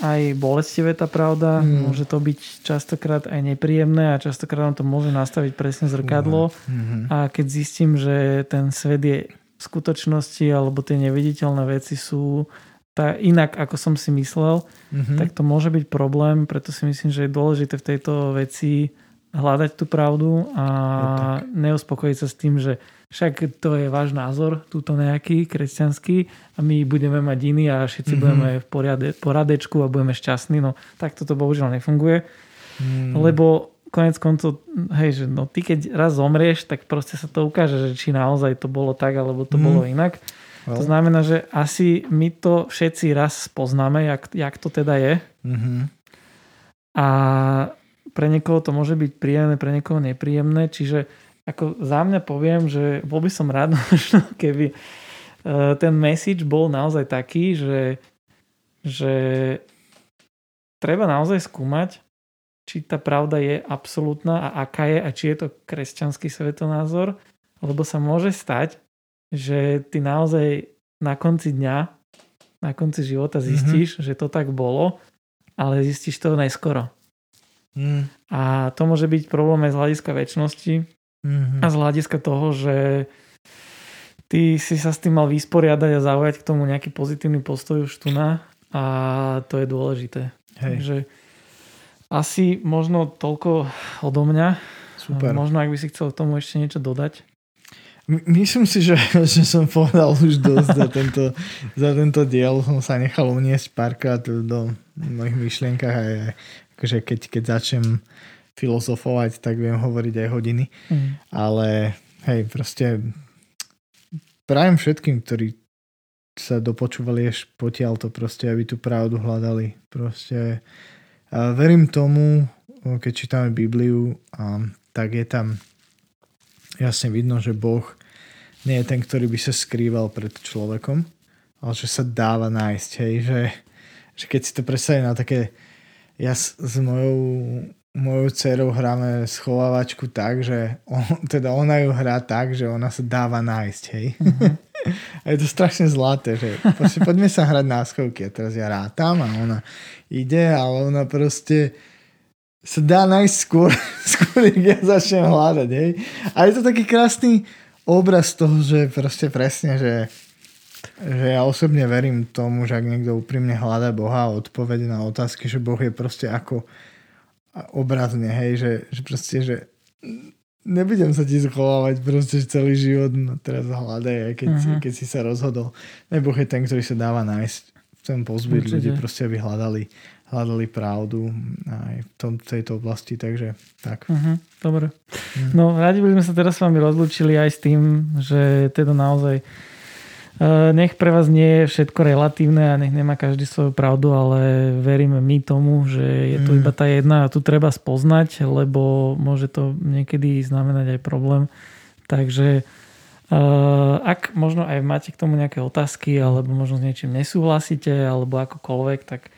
aj bolestivé tá pravda, mm. môže to byť častokrát aj nepríjemné a častokrát nám to môže nastaviť presne zrkadlo. Mm-hmm. A keď zistím, že ten svet je v skutočnosti alebo tie neviditeľné veci sú tá, inak, ako som si myslel, mm-hmm. tak to môže byť problém, preto si myslím, že je dôležité v tejto veci hľadať tú pravdu a no, neuspokojiť sa s tým, že však to je váš názor, túto nejaký kresťanský a my budeme mať iný a všetci mm-hmm. budeme v poriade, poradečku a budeme šťastní. No tak toto bohužiaľ nefunguje. Mm. Lebo konec koncov, hej, že no ty keď raz zomrieš, tak proste sa to ukáže, že či naozaj to bolo tak, alebo to mm. bolo inak. Well. To znamená, že asi my to všetci raz poznáme, jak, jak to teda je. Mm-hmm. A pre niekoho to môže byť príjemné, pre niekoho nepríjemné, čiže ako za mňa poviem, že bol by som rád, keby e, ten message bol naozaj taký, že, že treba naozaj skúmať, či tá pravda je absolútna a aká je a či je to kresťanský svetonázor, lebo sa môže stať, že ty naozaj na konci dňa, na konci života mhm. zistíš, mm-hmm. že to tak bolo, ale zistíš to neskoro. Mm. A to môže byť problém aj z hľadiska väčšnosti, Mm-hmm. A z hľadiska toho, že ty si sa s tým mal vysporiadať a zaujať k tomu nejaký pozitívny postoj už tu na a to je dôležité. Hej. Takže asi možno toľko odo mňa. Super. Možno ak by si chcel k tomu ešte niečo dodať. Myslím si, že, že som povedal už dosť za tento, za tento diel. Som sa nechal uniesť párkrát do mojich myšlienkach a akože keď, keď začnem filozofovať, tak viem hovoriť aj hodiny. Mm. Ale hej, proste prajem všetkým, ktorí sa dopočúvali až potiaľ to proste, aby tú pravdu hľadali. Proste a verím tomu, keď čítame Bibliu, a, tak je tam jasne vidno, že Boh nie je ten, ktorý by sa skrýval pred človekom, ale že sa dáva nájsť, hej, že, že keď si to predstavím na také ja s, s mojou mojou dcerou hráme schovávačku tak, že on, teda ona ju hrá tak, že ona sa dáva nájsť, hej. Uh-huh. a je to strašne zlaté, že proste poďme sa hrať na schovky a teraz ja rátam a ona ide, ale ona proste sa dá nájsť skôr, skôr ja začnem hľadať, hej. A je to taký krásny obraz toho, že proste presne, že že ja osobne verím tomu, že ak niekto úprimne hľadá Boha a odpovede na otázky, že Boh je proste ako obrazne, hej, že, že proste, že nebudem sa ti schovávať proste celý život, no teraz hľadaj, aj keď, uh-huh. keď si sa rozhodol. Neboh je ten, ktorý sa dáva nájsť. Chcem pozbudiť ľudí proste, aby hľadali, hľadali pravdu aj v tom, tejto oblasti, takže tak. Uh-huh. Dobre. Uh-huh. No, radi by sme sa teraz s vami rozlúčili aj s tým, že teda naozaj nech pre vás nie je všetko relatívne a nech nemá každý svoju pravdu, ale veríme my tomu, že je tu mm. iba tá jedna a tu treba spoznať, lebo môže to niekedy znamenať aj problém. Takže uh, ak možno aj máte k tomu nejaké otázky alebo možno s niečím nesúhlasíte alebo akokoľvek, tak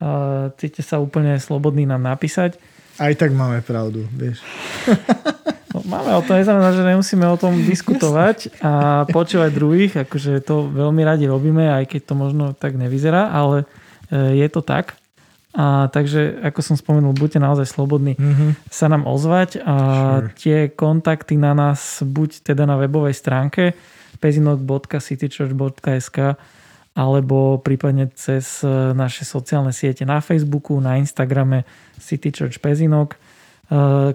uh, cítite sa úplne slobodný nám napísať. Aj tak máme pravdu, vieš. No, máme o to, neznamená, že nemusíme o tom diskutovať a počúvať druhých, akože to veľmi radi robíme, aj keď to možno tak nevyzerá, ale e, je to tak. A takže, ako som spomenul, buďte naozaj slobodní mm-hmm. sa nám ozvať. A sure. tie kontakty na nás buď teda na webovej stránke pezinok.citychurch.sk alebo prípadne cez naše sociálne siete na Facebooku, na Instagrame City Church Pezinok.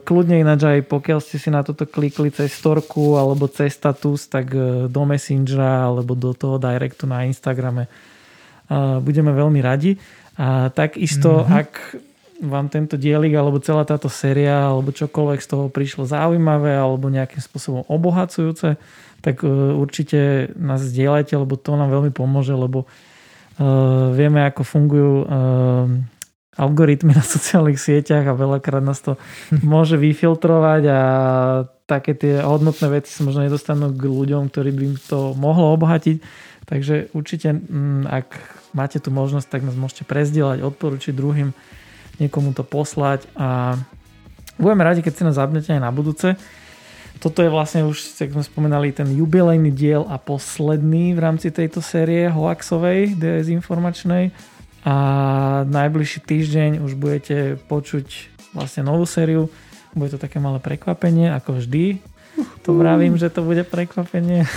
Kľudne ináč aj pokiaľ ste si na toto klikli cez storku alebo cez status, tak do Messengera alebo do toho directu na Instagrame budeme veľmi radi. A takisto, mm-hmm. ak vám tento dielik alebo celá táto séria alebo čokoľvek z toho prišlo zaujímavé alebo nejakým spôsobom obohacujúce, tak určite nás zdieľajte, lebo to nám veľmi pomôže, lebo vieme, ako fungujú algoritmy na sociálnych sieťach a veľakrát nás to môže vyfiltrovať a také tie hodnotné veci sa možno nedostanú k ľuďom, ktorí by im to mohlo obohatiť. Takže určite, mm, ak máte tu možnosť, tak nás môžete prezdieľať, odporučiť druhým, niekomu to poslať a budeme radi, keď si nás zapnete aj na budúce. Toto je vlastne už, ako sme spomenali, ten jubilejný diel a posledný v rámci tejto série hoaxovej, dezinformačnej a najbližší týždeň už budete počuť vlastne novú sériu. Bude to také malé prekvapenie, ako vždy. To vravím, že to bude prekvapenie.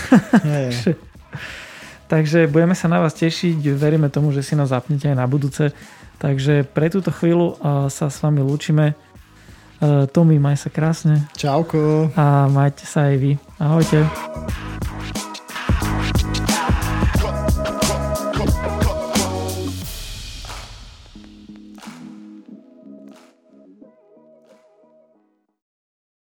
Takže budeme sa na vás tešiť, veríme tomu, že si nás zapnete aj na budúce. Takže pre túto chvíľu sa s vami lúčime. Tomi, maj sa krásne. Čauko. A majte sa aj vy. Ahojte.